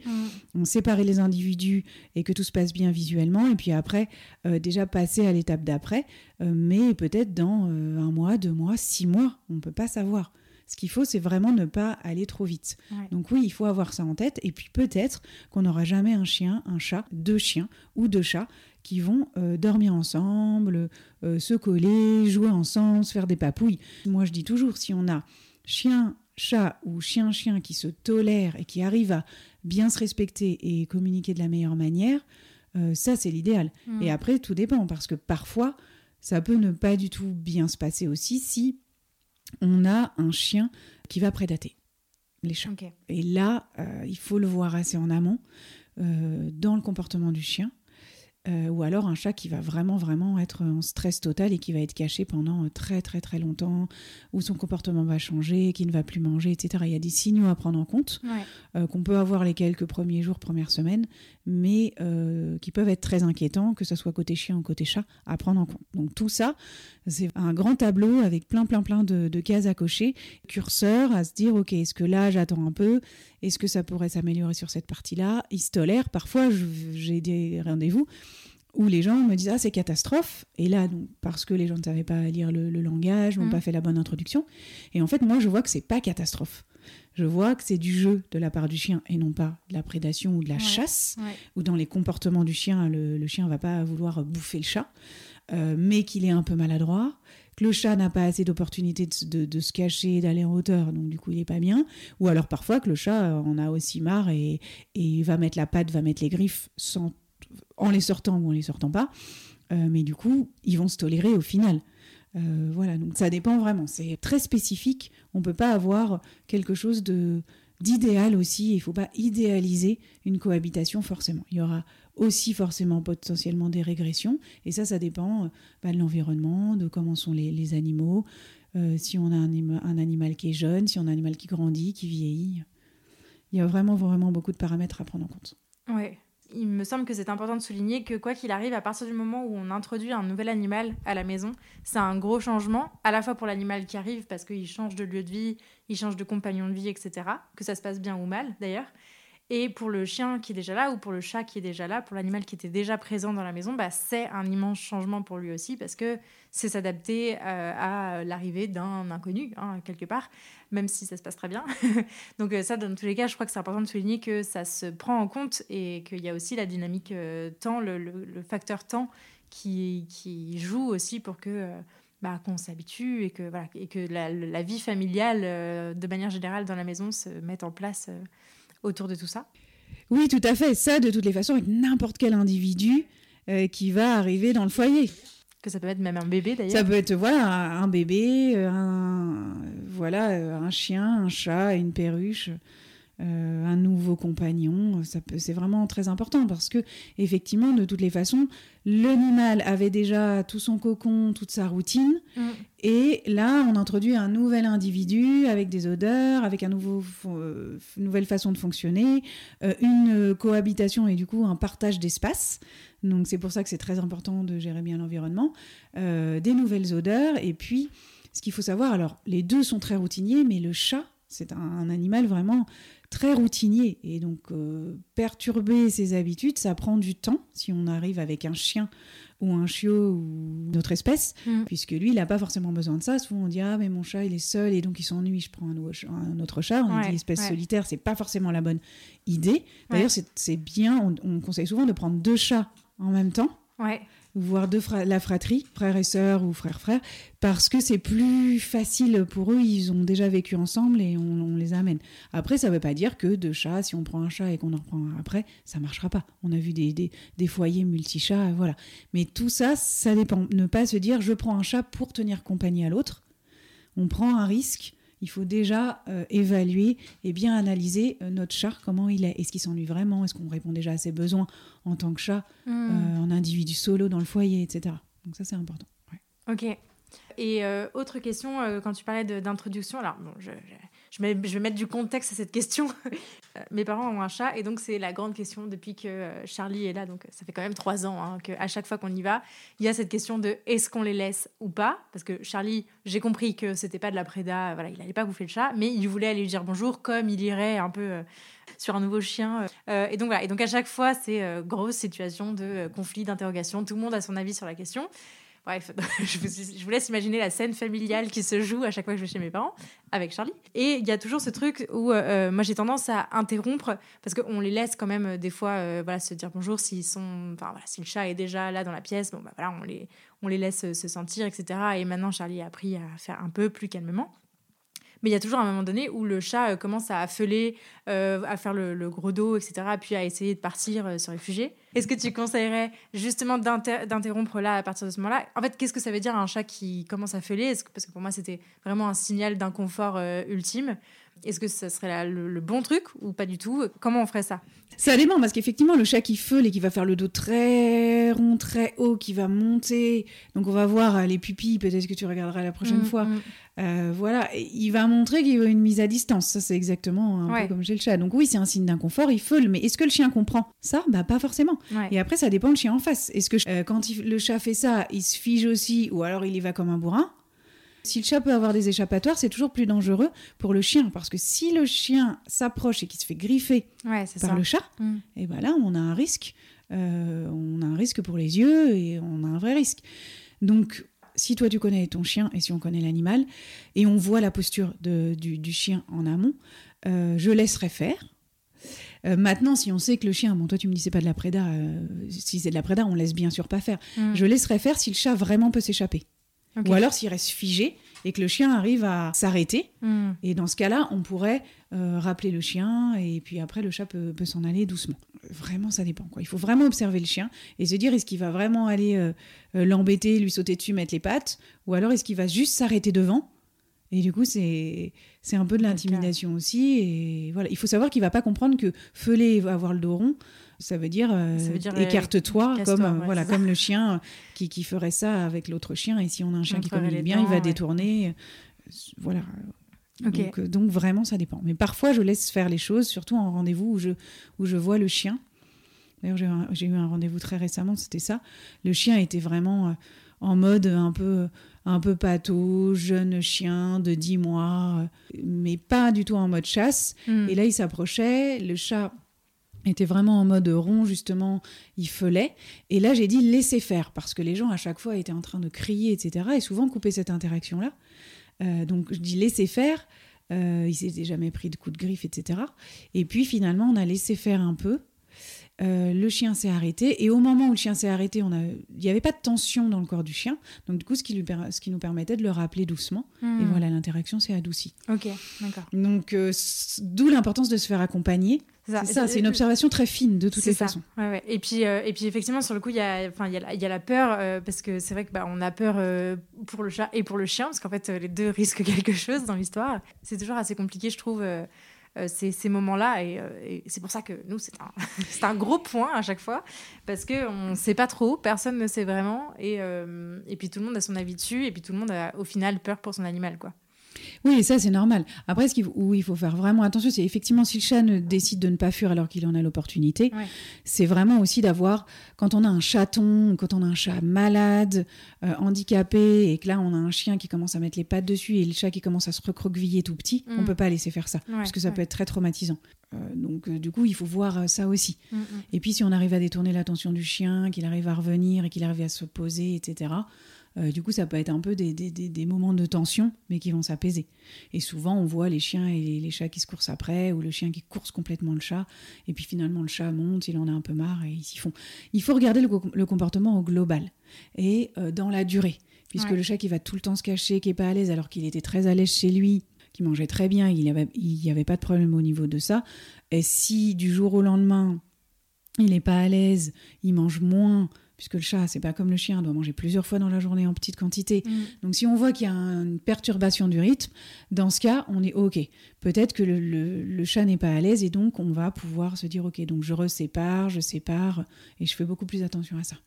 On séparer les individus et que tout se passe bien visuellement. Et puis après, euh, déjà passer à l'étape d'après, mais peut-être dans un mois, deux mois, six mois. On ne peut pas savoir. Ce qu'il faut, c'est vraiment ne pas aller trop vite. Ouais. Donc oui, il faut avoir ça en tête. Et puis peut-être qu'on n'aura jamais un chien, un chat, deux chiens ou deux chats qui vont euh, dormir ensemble, euh, se coller, jouer ensemble, se faire des papouilles. Moi, je dis toujours, si on a chien, chat ou chien-chien qui se tolèrent et qui arrivent à bien se respecter et communiquer de la meilleure manière, euh, ça, c'est l'idéal. Mm. Et après, tout dépend, parce que parfois, ça peut ne pas du tout bien se passer aussi si on a un chien qui va prédater les chats. Et là, euh, il faut le voir assez en amont euh, dans le comportement du chien. Euh, ou alors un chat qui va vraiment vraiment être en stress total et qui va être caché pendant très très très longtemps, où son comportement va changer, qui ne va plus manger, etc. Il y a des signaux à prendre en compte euh, qu'on peut avoir les quelques premiers jours, premières semaines, mais euh, qui peuvent être très inquiétants, que ce soit côté chien ou côté chat, à prendre en compte. Donc tout ça, c'est un grand tableau avec plein plein plein de, de cases à cocher, curseur à se dire ok est-ce que là j'attends un peu, est-ce que ça pourrait s'améliorer sur cette partie-là, il se tolère. Parfois j'ai des rendez-vous où les gens me disent ah c'est catastrophe et là donc parce que les gens ne savaient pas lire le, langage n'ont mm. pas fait la bonne introduction et en fait moi je vois que c'est pas catastrophe je vois que c'est du jeu de la part du chien et non pas de la prédation ou de la chasse ou dans les comportements du chien le, le chien va pas vouloir bouffer le chat euh, mais qu'il est un peu maladroit que le chat n'a pas assez d'opportunités de, de, se cacher, d'aller en hauteur, donc du coup il est pas bien. Ou alors parfois que le chat en a aussi marre et, et va mettre la patte, va mettre les griffes sans en les sortant ou en les sortant pas. Euh, mais du coup, ils vont se tolérer au final. Euh, voilà, donc ça dépend vraiment. C'est très spécifique. On ne peut pas avoir quelque chose de d'idéal aussi. Il ne faut pas idéaliser une cohabitation forcément. Il y aura aussi forcément potentiellement des régressions. Et ça, ça dépend euh, bah, de l'environnement, de comment sont les, animaux, si on a un, un, animal qui est jeune, si on a un animal qui grandit, qui vieillit. Il y a vraiment, vraiment beaucoup de paramètres à prendre en compte. Ouais il me semble que c'est important de souligner que quoi qu'il arrive, à partir du moment où on introduit un nouvel animal à la maison, c'est un gros changement, à la fois pour l'animal qui arrive, parce qu'il change de lieu de vie, il change de compagnon de vie, etc. Que ça se passe bien ou mal, d'ailleurs. Et pour le chien qui est déjà là ou pour le chat qui est déjà là, pour l'animal qui était déjà présent dans la maison, bah, c'est un immense changement pour lui aussi parce que c'est s'adapter euh, à l'arrivée d'un inconnu, hein, quelque part, même si ça se passe très bien. Donc euh, ça, dans tous les cas, je crois que c'est important de souligner que ça se prend en compte et qu'il y a aussi la dynamique euh, temps, le, facteur temps qui, joue aussi pour que... Bah, qu'on s'habitue et que, voilà, et que la vie familiale, de manière générale, dans la maison, se mette en place autour de tout ça Oui, tout à fait. Ça, de toutes les façons, avec n'importe quel individu euh, qui va arriver dans le foyer. Que ça peut être même un bébé d'ailleurs. Ça peut être voilà un, bébé, euh, un voilà euh, un chien, un chat, une perruche. Euh, un nouveau compagnon, ça peut, c'est vraiment très important parce que effectivement, de toutes les façons, l'animal avait déjà tout son cocon, toute sa routine, mm. et là, on introduit un nouvel individu avec des odeurs, avec un nouveau, euh, nouvelle façon de fonctionner, euh, une cohabitation et du coup un partage d'espace. Donc c'est pour ça que c'est très important de gérer bien l'environnement, des nouvelles odeurs, et puis ce qu'il faut savoir, alors les deux sont très routiniers, mais le chat c'est un, animal vraiment très routinier. Et donc, euh, perturber ses habitudes, ça prend du temps si on arrive avec un chien ou un chiot ou d'autres espèces, mm. puisque lui, il n'a pas forcément besoin de ça. Souvent, on dit Ah, mais mon chat, il est seul et donc il s'ennuie, je prends un, autre chat. On dit espèce solitaire, c'est pas forcément la bonne idée. D'ailleurs, c'est bien, on, on conseille souvent de prendre deux chats en même temps. Voire la fratrie, frères et sœurs ou frères-frères, parce que c'est plus facile pour eux, ils ont déjà vécu ensemble et on, les amène. Après, ça ne veut pas dire que deux chats, si on prend un chat et qu'on en reprend un après, ça marchera pas. On a vu des, des, des foyers multi-chats, voilà. Mais tout ça, ça dépend. Ne pas se dire, je prends un chat pour tenir compagnie à l'autre. On prend un risque il faut déjà euh, évaluer et bien analyser euh, notre chat, comment il est. Est-ce qu'il s'ennuie vraiment? Est-ce qu'on répond déjà à ses besoins en tant que chat, hmm. euh, en individu solo dans le foyer, etc. Donc ça, c'est important. Ok. Et autre question, quand tu parlais d'introduction, alors bon, je, je, vais mettre du contexte à cette question. Mes parents ont un chat et donc c'est la grande question depuis que Charlie est là. Donc ça fait quand même trois ans hein, qu'à chaque fois qu'on y va, il y a cette question de est-ce qu'on les laisse ou pas? Parce que Charlie, j'ai compris que c'était pas de la préda, voilà, il n'allait pas bouffer le chat, mais il voulait aller lui dire bonjour comme il irait un peu euh, sur un nouveau chien. Euh, et donc. Et donc à chaque fois, c'est euh, grosse situation de conflit, d'interrogation. Tout le monde a son avis sur la question. Bref, je vous, laisse imaginer la scène familiale qui se joue à chaque fois que je vais chez mes parents avec Charlie. Et il y a toujours ce truc où euh, moi j'ai tendance à interrompre parce qu'on les laisse quand même euh, des fois euh, voilà, se dire bonjour s'ils sont, enfin voilà, si le chat est déjà là dans la pièce, bon bah voilà, on les, on les laisse se sentir, etc. Et maintenant Charlie a appris à faire un peu plus calmement. Mais il y a toujours un moment donné où le chat commence à affeler, à faire le, gros dos, etc., puis à essayer de partir, se réfugier. Est-ce que tu conseillerais justement d'interrompre là à partir de ce moment-là? En fait, qu'est-ce que ça veut dire un chat qui commence à feuler Parce que pour moi, c'était vraiment un signal d'inconfort ultime. Est-ce que ça serait le, bon truc ou pas du tout? Comment on ferait ça? Ça dépend, parce qu'effectivement, le chat qui feule et qui va faire le dos très rond, très haut, qui va monter, donc on va voir euh, les pupilles, peut-être que tu regarderas la prochaine mm, fois. Mm. Euh, voilà, il va montrer qu'il veut une mise à distance. Ça, c'est exactement un peu comme chez le chat. Donc oui, c'est un signe d'inconfort, il feule, mais est-ce que le chien comprend? Ça Bah pas forcément. Et après, ça dépend le chien en face. Est-ce que euh, quand le chat fait ça, il se fige aussi, ou alors il y va comme un bourrin? Si le chat peut avoir des échappatoires, c'est toujours plus dangereux pour le chien. Parce que si le chien s'approche et qu'il se fait griffer par le chat, mm. et eh ben là, on a un risque. Euh, on a un risque pour les yeux et on a un vrai risque. Donc, si toi tu connais ton chien et si on connaît l'animal et on voit la posture du, chien en amont, euh, je laisserai faire. Euh, maintenant, si on sait que le chien, bon, toi tu me dis c'est pas de la préda, si c'est de la préda, on laisse bien sûr pas faire. Mm. Je laisserai faire si le chat vraiment peut s'échapper. Ou alors s'il reste figé et que le chien arrive à s'arrêter. Hmm. Et dans ce cas-là, on pourrait euh, rappeler le chien et puis après le chat peut, s'en aller doucement. Vraiment, ça dépend. Quoi. Il faut vraiment observer le chien et se dire est-ce qu'il va vraiment aller euh, euh, l'embêter, lui sauter dessus, mettre les pattes ou alors est-ce qu'il va juste s'arrêter devant? Et du coup, c'est c'est un peu de l'intimidation aussi. Et voilà, il faut savoir qu'il va pas comprendre que feuler va avoir le dos rond, ça veut dire, euh, écarte-toi, comme, euh, voilà, comme le chien qui, qui, ferait ça avec l'autre chien. Et si on a un chien qui communique bien, il va détourner. Voilà. Donc, euh, donc, vraiment, ça dépend. Mais parfois, je laisse faire les choses, surtout en rendez-vous où je, où je vois le chien. D'ailleurs, j'ai eu un rendez-vous très récemment, c'était ça. Le chien était vraiment en mode un peu, un peu pâteau, jeune chien de 10 mois, mais pas du tout en mode chasse. Hmm. Et là, il s'approchait, le chat était vraiment en mode rond justement, il feulait. Et là j'ai dit laissez faire parce que les gens à chaque fois étaient en train de crier, etc. Et souvent couper cette interaction-là. Euh, donc je dis laissez faire. Euh, il s'était jamais pris de coups de griffe, etc. Et puis finalement on a laissé faire un peu. Euh, le chien s'est arrêté et au moment où le chien s'est arrêté, on a... il n'y avait pas de tension dans le corps du chien. Donc du coup, ce qui, lui ce qui nous permettait de le rappeler doucement. Et hmm. voilà, l'interaction s'est adoucie. Ok, d'accord. Donc d'où l'importance de se faire accompagner c'est ça, c'est une observation très fine de toutes les façons. Et, puis, euh, et puis effectivement, sur le coup, il y a, y la peur, euh, parce que c'est vrai qu'on bah, on a peur euh, pour le chat et pour le chien, parce qu'en fait, les deux risquent quelque chose dans l'histoire. C'est toujours assez compliqué, je trouve, ces, ces moments-là. Et, c'est pour ça que nous, c'est un, un, gros point à chaque fois, parce qu'on ne sait pas trop, personne ne sait vraiment, et, et puis tout le monde a son avis dessus, et puis tout le monde a au final peur pour son animal, quoi. Oui, ça c'est normal. Après, ce où il faut faire vraiment attention, c'est effectivement si le chat ne décide de ne pas fuir alors qu'il en a l'opportunité, c'est vraiment aussi d'avoir, quand on a un chaton, quand on a un chat malade, euh, handicapé, et que là on a un chien qui commence à mettre les pattes dessus et le chat qui commence à se recroqueviller tout petit, on on mm. peut pas laisser faire ça, parce que ça peut être très traumatisant. Euh, donc euh, du coup, il faut voir ça aussi. Mm, mm. Et puis si on arrive à détourner l'attention du chien, qu'il arrive à revenir et qu'il arrive à se poser, etc. Euh, du coup, ça peut être un peu des, des, des, moments de tension, mais qui vont s'apaiser. Et souvent, on voit les chiens et les, chats qui se coursent après, ou le chien qui course complètement le chat, et puis finalement, le chat monte, il en a un peu marre, et ils s'y font. Il faut regarder le, comportement au global, et euh, dans la durée. Puisque le chat qui va tout le temps se cacher, qui est pas à l'aise, alors qu'il était très à l'aise chez lui, qui mangeait très bien, il n'y avait, il avait pas de problème au niveau de ça. Et si du jour au lendemain, il n'est pas à l'aise, il mange moins, puisque le chat, c'est pas comme le chien, doit manger plusieurs fois dans la journée en petite quantité. Mm. Donc si on voit qu'il y a une perturbation du rythme, dans ce cas, on est OK. Peut-être que le, chat n'est pas à l'aise et donc on va pouvoir se dire OK, donc je resépare, je sépare et je fais beaucoup plus attention à ça.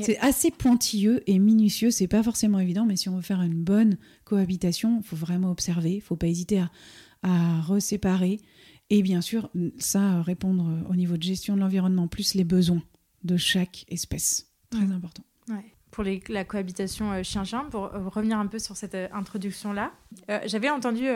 C'est assez pointilleux et minutieux, c'est pas forcément évident, mais si on veut faire une bonne cohabitation, il faut vraiment observer, il faut pas hésiter à, à reséparer et bien sûr, ça, répondre au niveau de gestion de l'environnement, plus les besoins de chaque espèce. Très important. Pour la cohabitation euh, chien-chien, pour euh, revenir un peu sur cette euh, introduction-là, j'avais entendu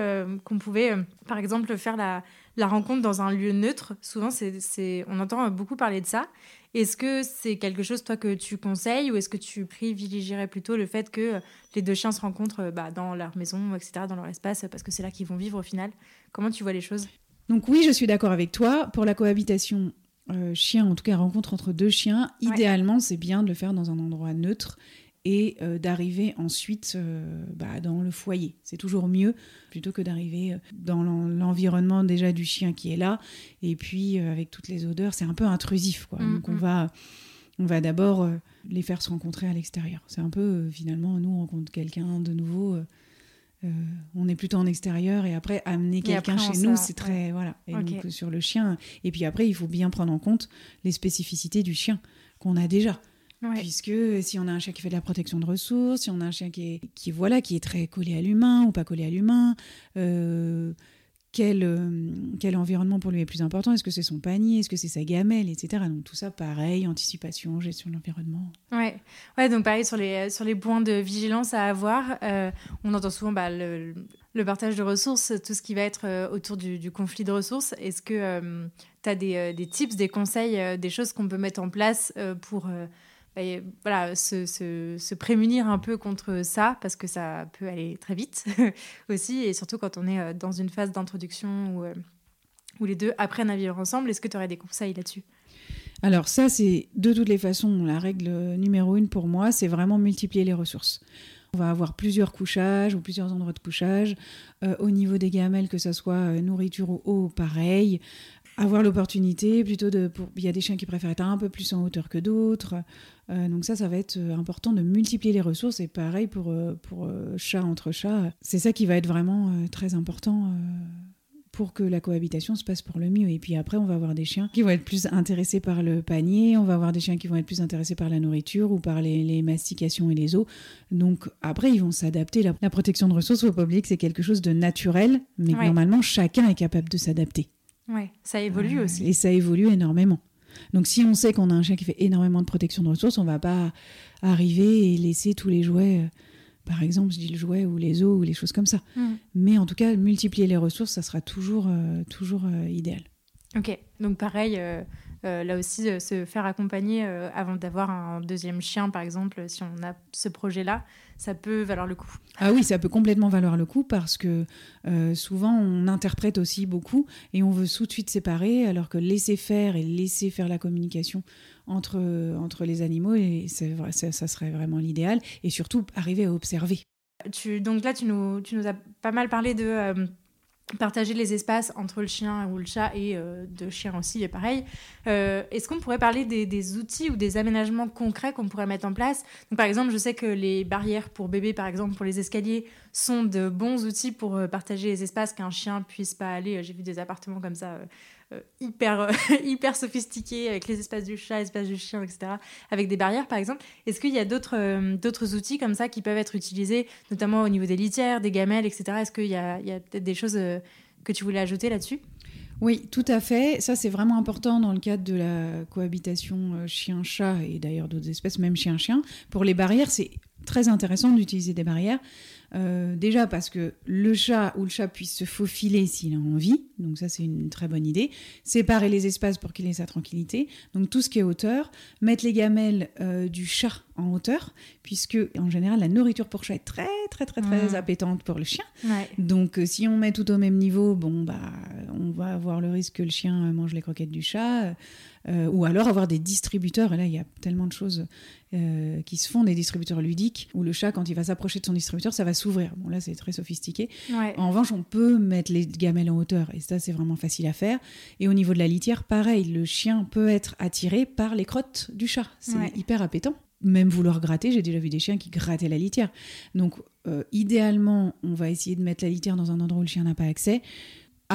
qu'on pouvait, par exemple, faire la, la, rencontre dans un lieu neutre. Souvent, c'est, on entend beaucoup parler de ça. Est-ce que c'est quelque chose, toi, que tu conseilles ou est-ce que tu privilégierais plutôt le fait que les deux chiens se rencontrent bah, dans leur maison, etc., dans leur espace, parce que c'est là qu'ils vont vivre au final? Comment tu vois les choses? Donc oui, je suis d'accord avec toi. Pour la cohabitation euh, chien, en tout cas rencontre entre deux chiens, idéalement c'est bien de le faire dans un endroit neutre et euh, d'arriver ensuite euh, bah, dans le foyer. C'est toujours mieux plutôt que d'arriver dans l'environnement déjà du chien qui est là et puis avec toutes les odeurs, c'est un peu intrusif. Quoi. Mm, Donc on mm. va, on va d'abord les faire se rencontrer à l'extérieur. C'est un peu finalement, nous on rencontre quelqu'un de nouveau. Euh, on est plutôt en extérieur et après amener quelqu'un chez nous, c'est très voilà. Et donc sur le chien et puis après il faut bien prendre en compte les spécificités du chien qu'on a déjà. Ouais. Puisque si on a un chien qui fait de la protection de ressources, si on a un chien qui est, qui, voilà, qui est très collé à l'humain ou pas collé à l'humain, euh, quel, euh, quel environnement pour lui est plus important? Est-ce que c'est son panier? Est-ce que c'est sa gamelle? Etc. Donc tout ça, pareil, anticipation, gestion de l'environnement. Ouais. ouais, donc pareil sur les, sur les points de vigilance à avoir, euh, on entend souvent bah, le, partage de ressources, tout ce qui va être euh, autour du, conflit de ressources. Est-ce que tu as des, tips, des conseils, des choses qu'on peut mettre en place pour y- voilà, se, se, prémunir un peu contre ça Parce que ça peut aller très vite aussi, et surtout quand on est euh, dans une phase d'introduction où, euh, où les deux apprennent à vivre ensemble. Est-ce que tu aurais des conseils là-dessus? Alors ça, c'est de toutes les façons la règle numéro une pour moi, c'est vraiment multiplier les ressources. On va avoir plusieurs couchages ou plusieurs endroits de couchage. Euh, au niveau des gamelles, que ce soit nourriture ou eau, pareil. Avoir l'opportunité plutôt de... Il y a des chiens qui préfèrent être un peu plus en hauteur que d'autres. Euh, donc ça, ça va être euh, important de multiplier les ressources. Et pareil pour, euh, pour chat entre chats. C'est ça qui va être vraiment très important. pour que la cohabitation se passe pour le mieux. Et puis après, on va avoir des chiens qui vont être plus intéressés par le panier, on va avoir des chiens qui vont être plus intéressés par la nourriture ou par les, les mastications et les os. Donc après, ils vont s'adapter. La, la protection de ressources, il faut pas oublier que c'est quelque chose de naturel, mais Ouais. normalement, chacun est capable de s'adapter. Ouais, ça évolue Euh, aussi. Et ça évolue énormément. Donc si on sait qu'on a un chien qui fait énormément de protection de ressources, on va pas arriver et laisser tous les jouets, euh, par exemple, je dis le jouet ou les os ou les choses comme ça. Mm. Mais en tout cas, multiplier les ressources, ça sera toujours, euh, toujours idéal. Ok, donc pareil, là aussi, euh, se faire accompagner euh, avant d'avoir un deuxième chien, par exemple, si on a ce projet-là, ça peut valoir le coup. Ah oui, ça peut complètement valoir le coup parce que euh, souvent on interprète aussi beaucoup et on veut tout de suite séparer, alors que laisser faire et laisser faire la communication entre, entre les animaux, et vrai, ça, ça serait vraiment l'idéal. Et surtout, arriver à observer. Tu, donc là, tu nous, tu nous as pas mal parlé de euh, partager les espaces entre le chien ou le chat et euh, de chien aussi, et pareil. Euh, Est-ce qu'on pourrait parler des, outils ou des aménagements concrets qu'on pourrait mettre en place? Donc, Par exemple, je sais que les barrières pour bébés, par exemple, pour les escaliers, sont de bons outils pour euh, partager les espaces qu'un chien puisse pas aller. J'ai vu des appartements comme ça. Euh, hyper, euh, hyper sophistiqués avec les espaces du chat, espaces du chien, etc. Avec des barrières, par exemple. Est-ce qu'il y a d'autres euh, d'autres outils comme ça qui peuvent être utilisés, notamment au niveau des litières, des gamelles, etc. Est-ce qu'il y a, y a peut-être des choses que tu voulais ajouter là-dessus? Oui, tout à fait. Ça, c'est vraiment important dans le cadre de la cohabitation chien-chat et d'ailleurs d'autres espèces, même chien-chien. Pour les barrières, c'est très intéressant d'utiliser des barrières. Euh, déjà parce que le chat ou le chat puisse se faufiler s'il a envie, donc ça c'est une très bonne idée. Séparer les espaces pour qu'il ait sa tranquillité, donc tout ce qui est hauteur. Mettre les gamelles euh, du chat en hauteur, puisque en général la nourriture pour chat est très très très très Mm. appétante pour le chien. Ouais. Donc, euh, si on met tout au même niveau, bon, bah, on va avoir le risque que le chien mange les croquettes du chat, euh, ou alors avoir des distributeurs. Et là, il y a tellement de choses euh, qui se font, des distributeurs ludiques, où le chat, quand il va s'approcher de son distributeur, ça va s'ouvrir. Bon, là, c'est très sophistiqué. Ouais. En revanche, on peut mettre les gamelles en hauteur, et ça, c'est vraiment facile à faire. Et au niveau de la litière, pareil, le chien peut être attiré par les crottes du chat. C'est Ouais. hyper appétant. Même vouloir gratter, j'ai déjà vu des chiens qui grattaient la litière. Donc, euh, idéalement, on va essayer de mettre la litière dans un endroit où le chien n'a pas accès.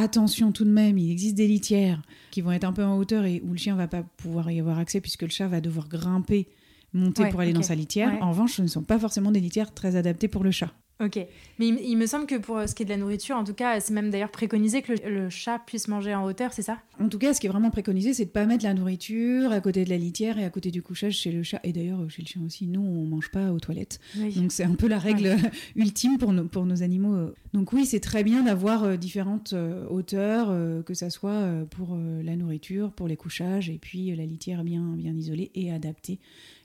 Attention tout de même, il existe des litières qui vont être un peu en hauteur et où le chien va pas pouvoir y avoir accès puisque le chat va devoir grimper, monter Ouais, pour aller dans sa litière. Ouais. En revanche, ce ne sont pas forcément des litières très adaptées pour le chat. Ok. Mais il, il me semble que pour euh, ce qui est de la nourriture, en tout cas, c'est même d'ailleurs préconisé que le, le chat puisse manger en hauteur, c'est ça? En tout cas, ce qui est vraiment préconisé, c'est de pas mettre la nourriture à côté de la litière et à côté du couchage chez le chat. Et d'ailleurs, chez le chien aussi, nous, on mange pas aux toilettes. Oui. Donc c'est un peu la règle ultime pour nos, pour nos animaux. euh. Donc oui, c'est très bien d'avoir euh, différentes hauteurs, que ça soit pour la nourriture, pour les couchages, et puis la litière bien, bien isolée et adaptée,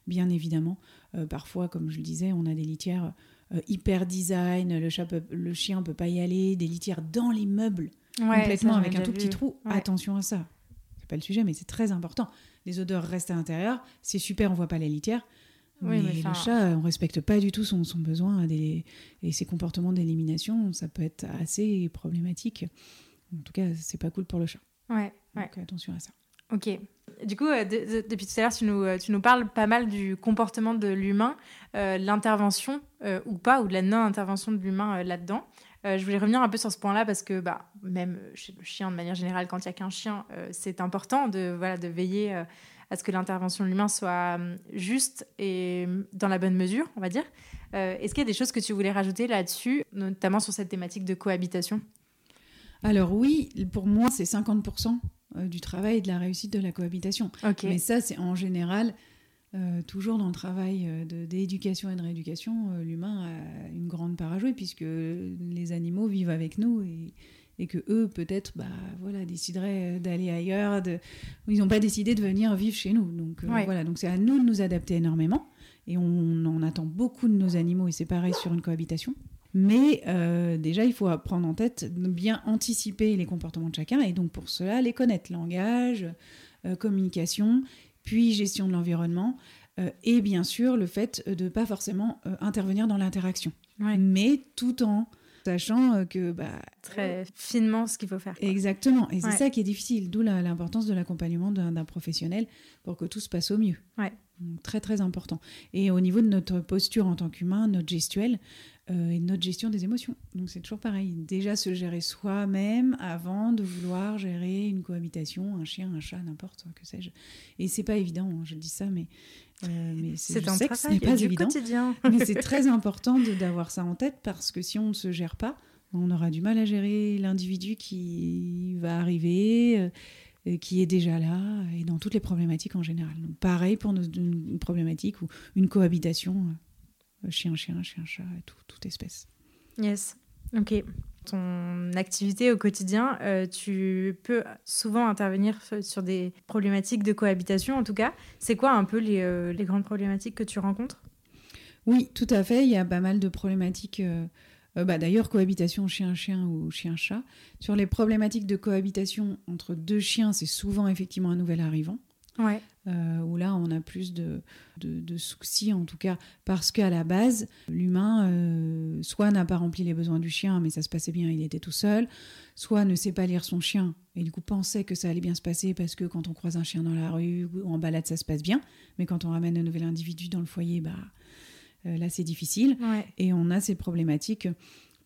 bien évidemment. Euh, parfois, comme je le disais, on a des litières euh, hyper design, le, chat peut- le chien peut pas y aller, des litières dans les meubles, Ouais, complètement ça, avec un tout petit trou. Ouais. Attention à ça. C'est pas le sujet, mais c'est très important. Les odeurs restent à l'intérieur. C'est super, on voit pas la litière. mais, le chat, on respecte pas du tout son, besoin et ses comportements d'élimination. Ça peut être assez problématique. En tout cas, c'est pas cool pour le chat. Ouais, Donc attention à ça. Ok. Du coup, euh, depuis tout à l'heure, tu nous, euh, tu nous parles pas mal du comportement de l'humain, euh, l'intervention ou pas, ou de la non-intervention de l'humain là-dedans. je voulais revenir un peu sur ce point-là parce que bah, même chez le chien, de manière générale, quand il n'y a qu'un chien, c'est important de, voilà, de veiller à ce que l'intervention de l'humain soit juste et dans la bonne mesure, on va dire. Est-ce qu'il y a des choses que tu voulais rajouter là-dessus, notamment sur cette thématique de cohabitation? Alors oui, pour moi, c'est 50% euh, du travail et de la réussite de la cohabitation. Mais ça, c'est en général, euh, toujours dans le travail euh, d'éducation et de rééducation, l'humain a une grande part à jouer puisque les animaux vivent avec nous et, et que eux, peut-être, bah, voilà, décideraient d'aller ailleurs. De... Ils n'ont pas décidé de venir vivre chez nous. Donc voilà, donc c'est à nous de nous adapter énormément. Et on en attend beaucoup de nos animaux et c'est pareil sur une cohabitation. Mais euh, déjà, il faut prendre en tête de bien anticiper les comportements de chacun et donc pour cela, les connaître. Langage, euh, communication, puis gestion de l'environnement euh, et bien sûr le fait de ne pas forcément intervenir dans l'interaction. Mais tout en sachant que... Bah, Très finement ce qu'il faut faire. Exactement. Et c'est ça qui est difficile, d'où l'importance de l'accompagnement d'un professionnel pour que tout se passe au mieux. Ouais. très très important. Et au niveau de notre posture en tant qu'humain, notre gestuelle, euh, et notre gestion des émotions. Donc c'est toujours pareil. Déjà se gérer soi-même avant de vouloir gérer une cohabitation, un chien, un chat, n'importe, que sais-je. Et c'est pas évident, hein, je dis ça, mais, euh, mais c'est un que ce n'est pas évident. Quotidien. mais c'est très important d'avoir ça en tête parce que si on ne se gère pas, on aura du mal à gérer l'individu qui va arriver. Euh, qui est déjà là et dans toutes les problématiques en général. Donc pareil pour une problématique ou une cohabitation chien, chien, chien, chat, tout, toute espèce. Yes, ok. Ton activité au quotidien, euh, tu peux souvent intervenir sur des problématiques de cohabitation, en tout cas. C'est quoi un peu les, euh, les, grandes problématiques que tu rencontres? Oui, tout à fait. Il y a pas mal de problématiques. bah, D'ailleurs, cohabitation chien-chien ou chien-chat. Sur les problématiques de cohabitation entre deux chiens, c'est souvent effectivement un nouvel arrivant. Ouais. Euh, où là on a plus de, de, soucis en tout cas parce qu'à la base l'humain euh, soit n'a pas rempli les besoins du chien mais ça se passait bien il était tout seul soit ne sait pas lire son chien. Et du coup pensait que ça allait bien se passer parce que quand on croise un chien dans la rue ou en balade ça se passe bien. Mais quand on ramène un nouvel individu dans le foyer bah euh, là c'est difficile. Et on a ces problématiques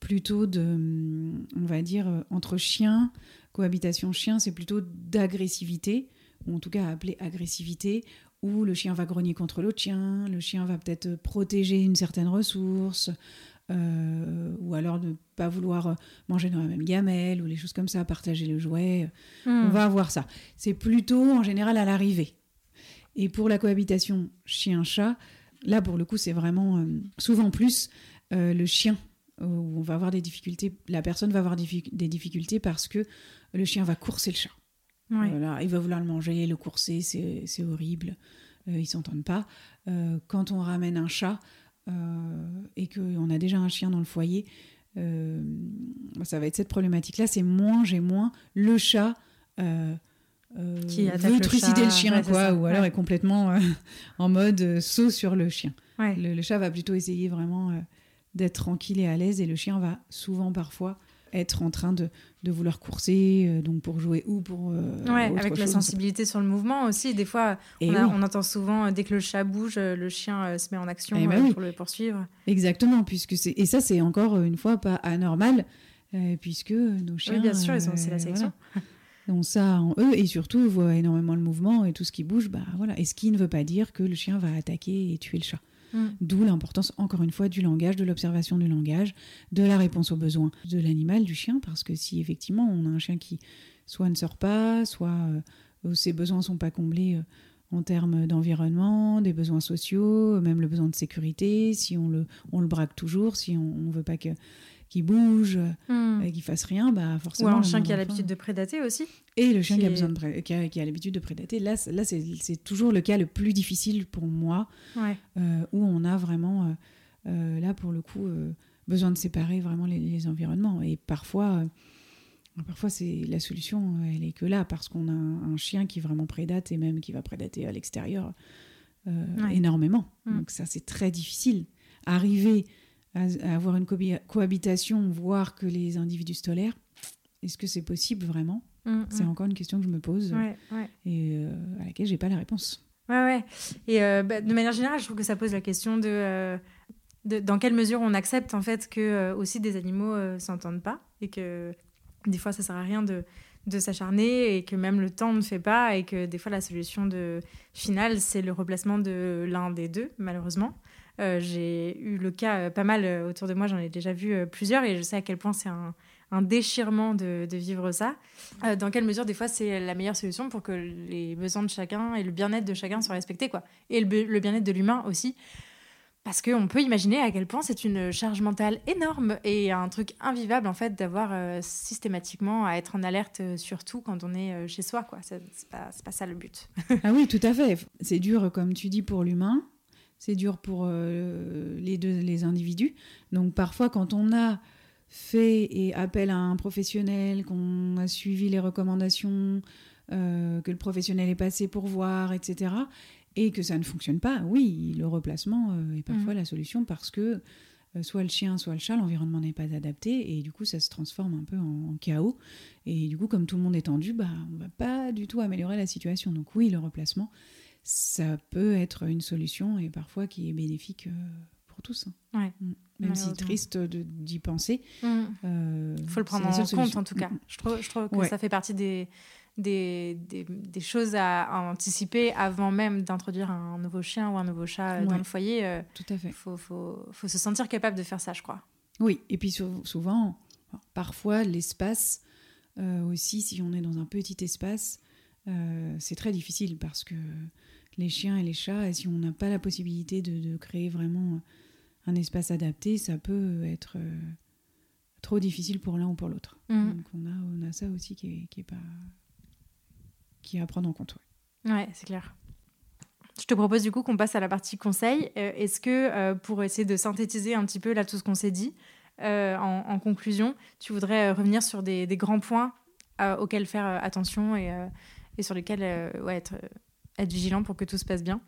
plutôt de on va dire entre chiens cohabitation chien c'est plutôt d'agressivité ou en tout cas appelé agressivité, où le chien va grogner contre l'autre chien, le chien va peut-être protéger une certaine ressource, euh, ou alors ne pas vouloir manger dans la même gamelle, ou les choses comme ça, partager le jouet. Hmm. On va avoir ça. C'est plutôt en général à l'arrivée. Et pour la cohabitation chien-chat, là pour le coup c'est vraiment euh, souvent plus euh, le chien où on va avoir des difficultés, la personne va avoir des difficultés parce que le chien va courser le chat il va vouloir le manger, le courser, c'est horrible. Euh, ils s'entendent pas. Euh, quand on ramène un chat euh, et qu'on a déjà un chien dans le foyer, euh, ça va être cette problématique-là. C'est moins, j'ai moins le chat. qui veut trucider le, chien, quoi, ou alors est complètement en mode saut sur le chien. Le, le, chat va plutôt essayer vraiment d'être tranquille et à l'aise, et le chien va souvent, parfois, être en train de, de vouloir courser, euh, donc pour jouer ou pour. Euh, ouais, avec la sensibilité sur le mouvement aussi. Des fois, on, on, entend souvent, euh, dès que le chat bouge, le chien se met en action eh ben pour le poursuivre. Exactement, puisque c'est et ça, c'est encore une fois pas anormal, puisque nos chiens. Oui, bien sûr, c'est la sélection. Donc ça en eux, et surtout, ils voient énormément le mouvement et tout ce qui bouge, bah voilà. Et ce qui ne veut pas dire que le chien va attaquer et tuer le chat. Mm. D'où l'importance, encore une fois, du langage, de l'observation du langage, de la réponse aux besoins de l'animal, du chien, parce que si effectivement on a un chien qui soit ne sort pas, soit euh, ses besoins ne sont pas comblés euh, en termes d'environnement, des besoins sociaux, même le besoin de sécurité, si on le, on le braque toujours, si on ne veut pas que qui bouge hmm. et qui fasse rien, bah forcément. Ou un chien qui a l'habitude de prédater aussi. Et le chien qui, a besoin de qui a, l'habitude de prédater. Là, là c'est toujours le cas le plus difficile pour moi, euh, où on a vraiment, euh, là pour le coup, besoin de séparer vraiment les, environnements. Et parfois, parfois c'est la solution, elle est que là, parce qu'on a un, chien qui vraiment prédate et même qui va prédater à l'extérieur. euh, énormément. Mm. Donc ça, c'est très difficile. Arriver à, avoir une cohabitation, voir que les individus tolèrent, est-ce que c'est possible vraiment? Mm, C'est encore une question que je me pose et à laquelle j'ai pas la réponse. Ouais, ouais. Et bah, de manière générale, je trouve que ça pose la question de dans quelle mesure on accepte en fait que euh, aussi des animaux euh, s'entendent pas et que des fois ça sert à rien de, de s'acharner et que même le temps ne fait pas et que des fois la solution de finale c'est le replacement de l'un des deux malheureusement. Euh, j'ai eu le cas pas mal autour de moi, j'en ai déjà vu plusieurs et je sais à quel point c'est un, déchirement de, vivre ça. dans quelle mesure des fois c'est la meilleure solution pour que les besoins de chacun et le bien-être de chacun soient respectés quoi. Et le, bien-être de l'humain aussi. Parce qu'on peut imaginer à quel point c'est une charge mentale énorme et un truc invivable en fait d'avoir euh, systématiquement à être en alerte euh, sur tout quand on est euh, chez soi. quoi. C'est pas ça le but. ah oui, tout à fait. C'est dur, comme tu dis, pour l'humain. C'est dur pour les deux les individus. Donc parfois, quand on a fait et appel à un professionnel, qu'on a suivi les recommandations, que le professionnel est passé pour voir, etc et que ça ne fonctionne pas, oui, le replacement euh, est parfois mm. la solution parce que euh, soit le chien, soit le chat, l'environnement n'est pas adapté et du coup ça se transforme un peu en, chaos. Et du coup, comme tout le monde est tendu, bah, on va pas du tout améliorer la situation. Donc oui, le replacement, ça peut être une solution et parfois qui est bénéfique euh, pour tous. Hein. Mm. Même si triste d'y penser. Il mm. faut le prendre en compte en tout cas. Je trouve, je trouve que ça fait partie des, des, des, choses à, anticiper avant même d'introduire un nouveau chien ou un nouveau chat euh, dans le foyer. Euh, Tout à fait. Il faut, faut, faut, se sentir capable de faire ça, je crois. Oui, et puis souvent, parfois, l'espace euh, aussi, si on est dans un petit espace, c'est très difficile parce que les chiens et les chats, et si on n'a pas la possibilité de, créer vraiment un espace adapté, ça peut être trop difficile pour l'un ou pour l'autre. Mm. Donc on a, on a ça aussi qui n'est qui est pas qui à prendre en compte. Ouais, c'est clair. Je te propose du coup qu'on passe à la partie conseil. Euh, est-ce que euh, pour essayer de synthétiser un petit peu là tout ce qu'on s'est dit, euh, en, conclusion, tu voudrais revenir sur des, grands points auxquels faire attention et, et, sur lesquels ouais, être, être vigilant pour que tout se passe bien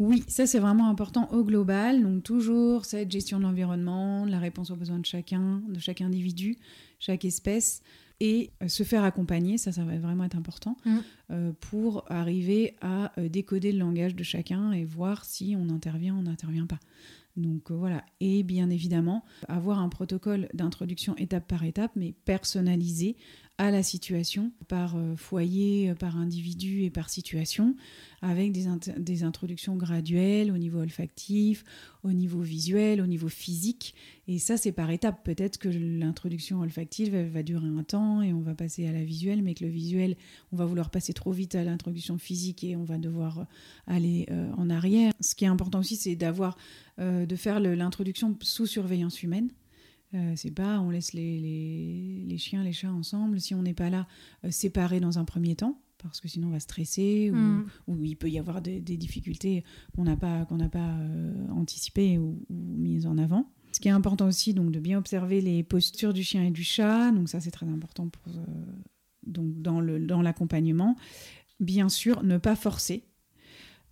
oui, ça c'est vraiment important au global. Donc toujours cette gestion de l'environnement, la réponse aux besoins de chacun, de chaque individu, chaque espèce et euh, se faire accompagner, ça, ça va vraiment être important, mm. euh, pour arriver à euh, décoder le langage de chacun et voir si on intervient ou on n'intervient pas. Donc voilà, et bien évidemment, avoir un protocole d'introduction étape par étape, mais personnalisé à la situation, par euh, foyer, euh, par individu et par situation, avec des, des, introductions graduelles au niveau olfactif, au niveau visuel, au niveau physique. Et ça, c'est par étapes. Peut-être que l'introduction olfactive va durer un temps et on va passer à la visuelle, mais que le visuel, on va vouloir passer trop vite à l'introduction physique et on va devoir aller euh, en arrière. Ce qui est important aussi, c'est d'avoir, de faire l'introduction sous surveillance humaine. Euh, c'est pas on laisse les, les, chiens, les chats ensemble, si on n'est pas là, euh, séparés dans un premier temps, parce que sinon on va stresser, ou, mm. il peut y avoir des, difficultés qu'on n'a pas, qu'on n'a pas euh, anticipées ou, mises en avant. Ce qui est important aussi, donc, de bien observer les postures du chien et du chat, donc ça c'est très important pour, donc, dans l'accompagnement. Dans bien sûr, ne pas forcer,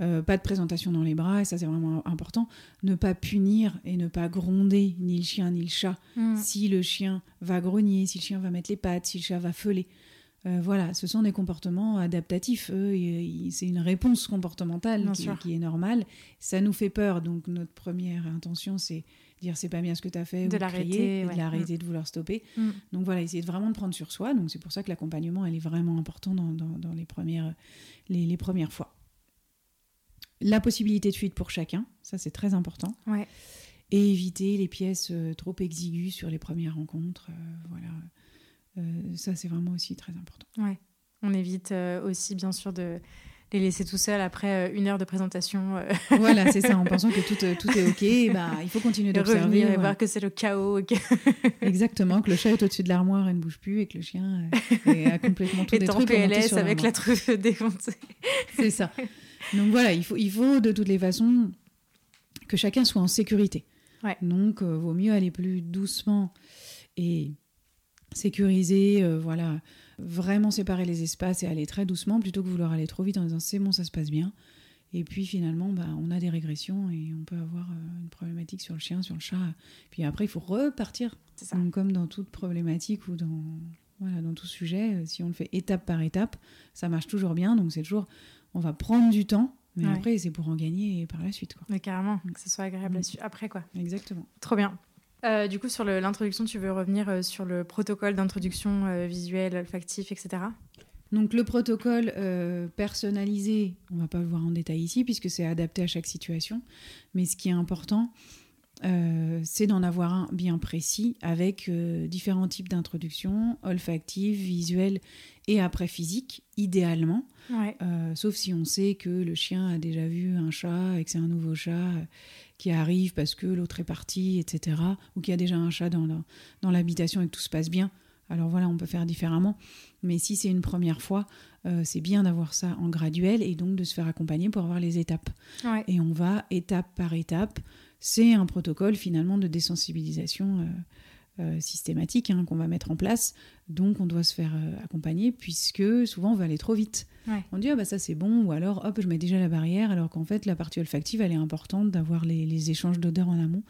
euh, pas de présentation dans les bras, et ça c'est vraiment important. Ne pas punir et ne pas gronder ni le chien ni le chat. Mm. Si le chien va grogner, si le chien va mettre les pattes, si le chat va feuler. Euh, voilà, ce sont des comportements adaptatifs. c'est une réponse comportementale qui, est normale. Ça nous fait peur, donc notre première intention c'est dire c'est pas bien ce que tu as fait, de l'arrêter, de l'arrêter, mm. de vouloir stopper. Mm. Donc voilà, essayer de vraiment de prendre sur soi. Donc c'est pour ça que l'accompagnement, elle est vraiment important dans, dans, les, premières, les, les premières fois la possibilité de fuite pour chacun, ça c'est très important. Et éviter les pièces euh, trop exiguës sur les premières rencontres. Euh, voilà. Euh, ça c'est vraiment aussi très important. Ouais. On évite aussi bien sûr de les laisser tout seuls après une heure de présentation. voilà, c'est ça, en pensant que tout, tout est OK, bah, il faut continuer d'observer. Et voir que c'est le chaos. Exactement, que le chat est au-dessus de l'armoire et ne bouge plus et que le chien a complètement tout détruit. Et en PLS avec la truffe défoncée. c'est ça. Donc voilà, il faut, il faut de toutes les façons que chacun soit en sécurité. Donc, euh, vaut mieux aller plus doucement et sécuriser, euh, voilà, vraiment séparer les espaces et aller très doucement plutôt que vouloir aller trop vite en disant c'est bon, ça se passe bien. Et puis finalement, bah, on a des régressions et on peut avoir euh, une problématique sur le chien, sur le chat. Puis après, il faut repartir. Donc, comme dans toute problématique ou dans, voilà, dans tout sujet, si on le fait étape par étape, ça marche toujours bien. Donc c'est toujours, on va prendre du temps. Mais après, c'est pour en gagner par la suite. Quoi. Mais carrément, que ce soit agréable mm. après. quoi. Exactement. Trop bien. Euh, du coup, sur l'introduction, tu veux revenir sur le protocole d'introduction visuelle, olfactif, etc. Donc le protocole euh, personnalisé, on ne va pas le voir en détail ici puisque c'est adapté à chaque situation, mais ce qui est important, euh, c'est d'en avoir un bien précis avec euh, différents types d'introduction, olfactive, visuelle et après physique, idéalement. sauf si on sait que le chien a déjà vu un chat et que c'est un nouveau chat qui arrive parce que l'autre est parti, etc. Ou qu'il y a déjà un chat dans l'habitation et que tout se passe bien. Alors voilà, on peut faire différemment. Mais si c'est une première fois, euh, c'est bien d'avoir ça en graduel et donc de se faire accompagner pour avoir les étapes. Et on va étape par étape. C'est un protocole finalement de désensibilisation euh, euh, systématique hein, qu'on va mettre en place. Donc on doit se faire accompagner puisque souvent on va aller trop vite. On dit ah bah ça c'est bon ou alors hop je mets déjà la barrière alors qu'en fait la partie olfactive elle est importante d'avoir les, les échanges d'odeurs en amont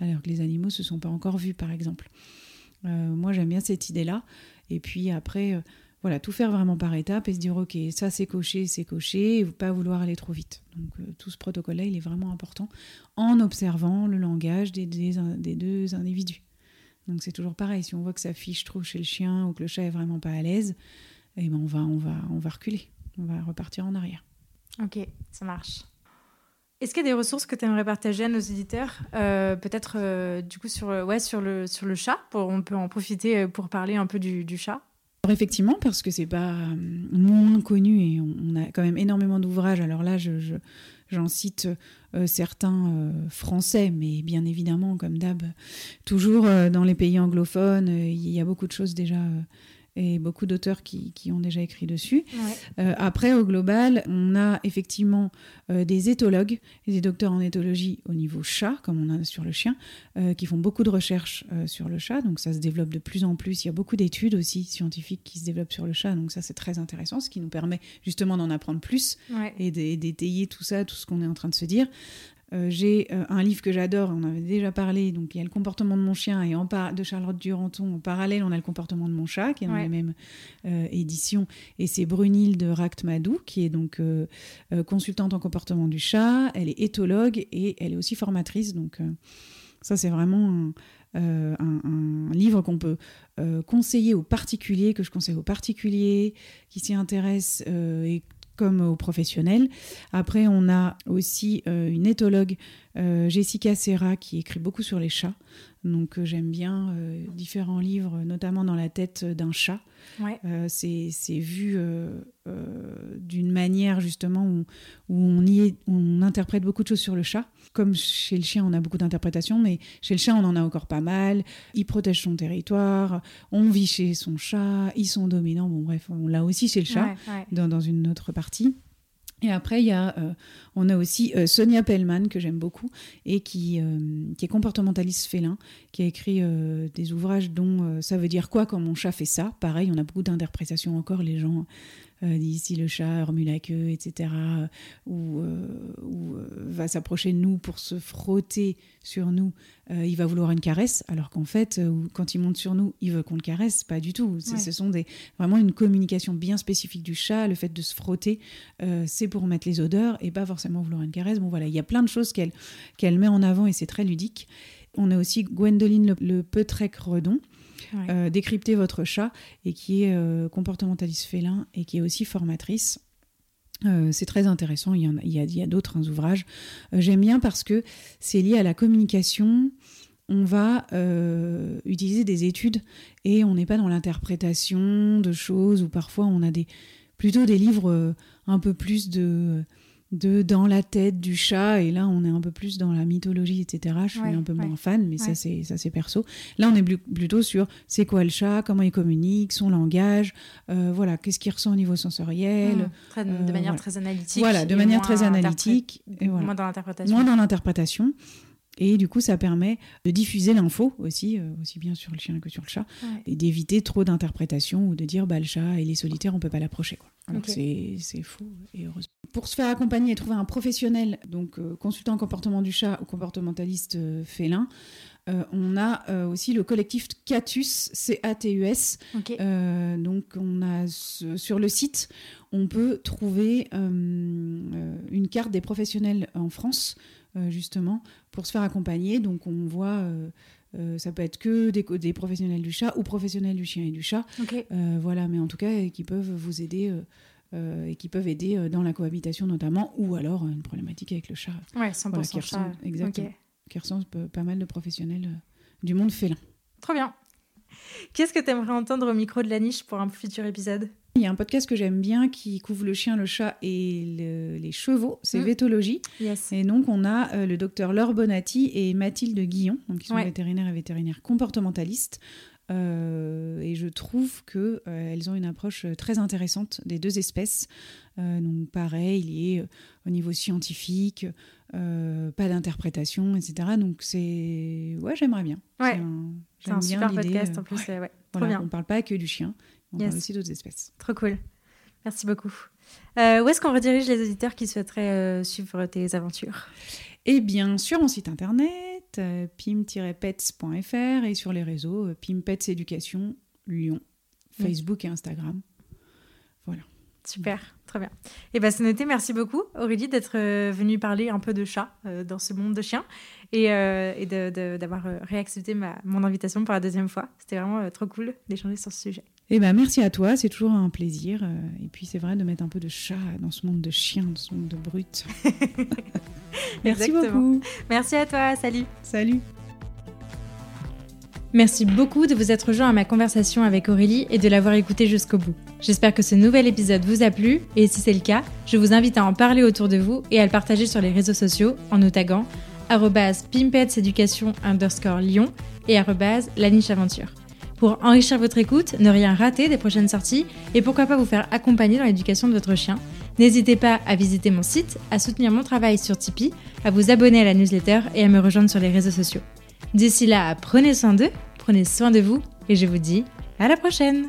alors que les animaux se sont pas encore vus par exemple. Euh, moi, j'aime bien cette idée-là. Et puis après, euh, voilà, tout faire vraiment par étapes et se dire, OK, ça c'est coché, c'est coché, et pas vouloir aller trop vite. Donc euh, tout ce protocole-là, il est vraiment important en observant le langage des, des, deux individus. Donc c'est toujours pareil, si on voit que ça fiche trop chez le chien ou que le chat est vraiment pas à l'aise, eh ben on va, on, va, on va reculer, on va repartir en arrière. Ok, ça marche. Est-ce qu'il y a des ressources que tu aimerais partager à nos éditeurs euh, Peut-être euh, du coup sur, ouais, sur, le, sur le chat, pour, on peut en profiter pour parler un peu du, chat? Alors effectivement, parce que c'est pas moins connu et on, a quand même énormément d'ouvrages. Alors là, je, j'en cite certains français, mais bien évidemment, comme d'hab, toujours dans les pays anglophones, il y a beaucoup de choses déjà et beaucoup d'auteurs qui, qui, ont déjà écrit dessus. Euh, après, au global, on a effectivement euh, des éthologues et des docteurs en éthologie au niveau chat, comme on a sur le chien, euh, qui font beaucoup de recherches sur le chat. Donc ça se développe de plus en plus. Il y a beaucoup d'études aussi scientifiques qui se développent sur le chat. Donc ça, c'est très intéressant, ce qui nous permet justement d'en apprendre plus et d'étayer tout ça, tout ce qu'on est en train de se dire. Euh, j'ai euh, un livre que j'adore, on avait déjà parlé, donc il y a le comportement de mon chien et en de Charlotte Duranton. En parallèle, on a le comportement de mon chat qui est dans la même euh, édition. Et c'est Brunilde Raktmadou qui est donc consultante en comportement du chat. Elle est éthologue et elle est aussi formatrice. Donc ça, c'est vraiment un, un, livre qu'on peut conseiller aux particuliers, que je conseille aux particuliers qui s'y intéressent et comme aux professionnels. Après, on a aussi euh, une éthologue, Jessica Serra, qui écrit beaucoup sur les chats. Donc, euh, j'aime bien différents livres, notamment dans la tête d'un chat. c'est vu d'une manière, justement, où, on, y on interprète beaucoup de choses sur le chat. Comme chez le chien, on a beaucoup d'interprétations, mais chez le chat, on en a encore pas mal. Il protège son territoire, on vit chez son chat, ils sont dominants. Bon, bref, on l'a aussi chez le chat, Dans, dans, une autre partie. Et après, il euh, on a aussi euh, Sonia Pellman, que j'aime beaucoup, et qui, euh, qui est comportementaliste félin, qui a écrit des ouvrages dont Ça veut dire quoi quand mon chat fait ça. Pareil, on a beaucoup d'interprétations encore, les gens d'ici le chat remue la queue, etc., ou, euh, euh, va s'approcher de nous pour se frotter sur nous, il va vouloir une caresse, alors qu'en fait, quand il monte sur nous, il veut qu'on le caresse, pas du tout. Ce sont des, vraiment une communication bien spécifique du chat, le fait de se frotter, c'est pour mettre les odeurs et pas forcément vouloir une caresse. Bon voilà, il y a plein de choses qu'elle qu'elle met en avant et c'est très ludique. On a aussi Gwendoline le, le Peutrec Euh, décrypter votre chat et qui est euh, comportementaliste félin et qui est aussi formatrice. Euh, c'est très intéressant, il y, a, il y a d'autres hein, ouvrages. J'aime bien parce que c'est lié à la communication. On va utiliser des études et on n'est pas dans l'interprétation de choses ou parfois on a des, plutôt des livres un peu plus de de dans la tête du chat et là on est un peu plus dans la mythologie etc je suis un peu moins fan mais ça c'est ça c'est perso. Là on est plutôt sur c'est quoi le chat comment il communique son langage euh, voilà qu'est-ce qu'il ressent au niveau sensoriel mmh. de manière très analytique voilà de manière très analytique et moins dans l'interprétation. Moins dans l'interprétation Et du coup, ça permet de diffuser l'info aussi, euh, aussi bien sur le chien que sur le chat, Ouais. et d'éviter trop d'interprétations ou de dire bah, le chat et les solitaires, on peut pas l'approcher. quoi. Alors Ok. que c'est faux, et heureusement. Pour se faire accompagner et trouver un professionnel, donc euh, consultant en comportement du chat ou comportementaliste euh, félin, on a aussi le collectif CATUS, C-A-T-U-S, donc, on a sur le site, on peut trouver une carte des professionnels en France, justement, pour se faire accompagner. Donc, on voit, euh, euh, ça peut être que des, professionnels du chat ou professionnels du chien et du chat. Euh, voilà, mais en tout cas, euh, qui peuvent vous aider. euh, euh, et qui peuvent aider euh, dans la cohabitation notamment, ou alors euh, une problématique avec le chat, Ouais, 100% Voilà, qui chat. exactement. Qui pas mal de professionnels euh, du monde félin. Trop bien. Qu'est-ce que tu aimerais entendre au micro de la niche pour un futur épisode? Il y a un podcast que j'aime bien qui couvre le chien, le chat et le- les chevaux, c'est Mm. Vétologie. Yes. Et donc, on a euh, le docteur Laure Bonatti et Mathilde Guillon, donc qui sont Ouais. vétérinaires et vétérinaires comportementalistes. Euh, et je trouve que euh, elles ont une approche euh, très intéressante des deux espèces. Donc, pareil, lié au niveau scientifique, pas d'interprétation, etc. Donc, c'est. Ouais, j'aimerais bien. Ouais. un, C'est un bien super podcast en plus. ouais. ouais. Voilà, bien. On parle pas que du chien, on Yes. parle aussi d'autres espèces. Trop cool. Merci beaucoup. Euh, où est-ce qu'on redirige les auditeurs qui souhaiteraient euh, suivre tes aventures? Eh bien, sur mon site internet, euh, pim-pets.fr et sur les réseaux, euh, Pim Pets Éducation Lyon, Mm. Facebook et Instagram. Super, très bien. Et ben c'est noté, merci beaucoup Aurélie d'être venue parler un peu de chat dans ce monde de chiens et, et d'avoir réaccepté ma, mon invitation pour la deuxième fois. C'était vraiment trop cool d'échanger sur ce sujet. Eh ben, merci à toi, c'est toujours un plaisir. euh, et puis, c'est vrai de mettre un peu de chat dans ce monde de chiens, dans ce monde de brutes. merci Exactement. beaucoup. Merci à toi, salut Salut. Merci beaucoup de vous être rejoint à ma conversation avec Aurélie et de l'avoir écouté jusqu'au bout. J'espère que ce nouvel épisode vous a plu et si c'est le cas, je vous invite à en parler autour de vous et à le partager sur les réseaux sociaux en nous taguant pimpetseducation underscore Lyon et la niche aventure. Pour enrichir votre écoute, ne rien rater des prochaines sorties et pourquoi pas vous faire accompagner dans l'éducation de votre chien, n'hésitez pas à visiter mon site, à soutenir mon travail sur Tipeee, à vous abonner à la newsletter et à me rejoindre sur les réseaux sociaux. D'ici là, prenez soin d'eux, prenez soin de vous et je vous dis à la prochaine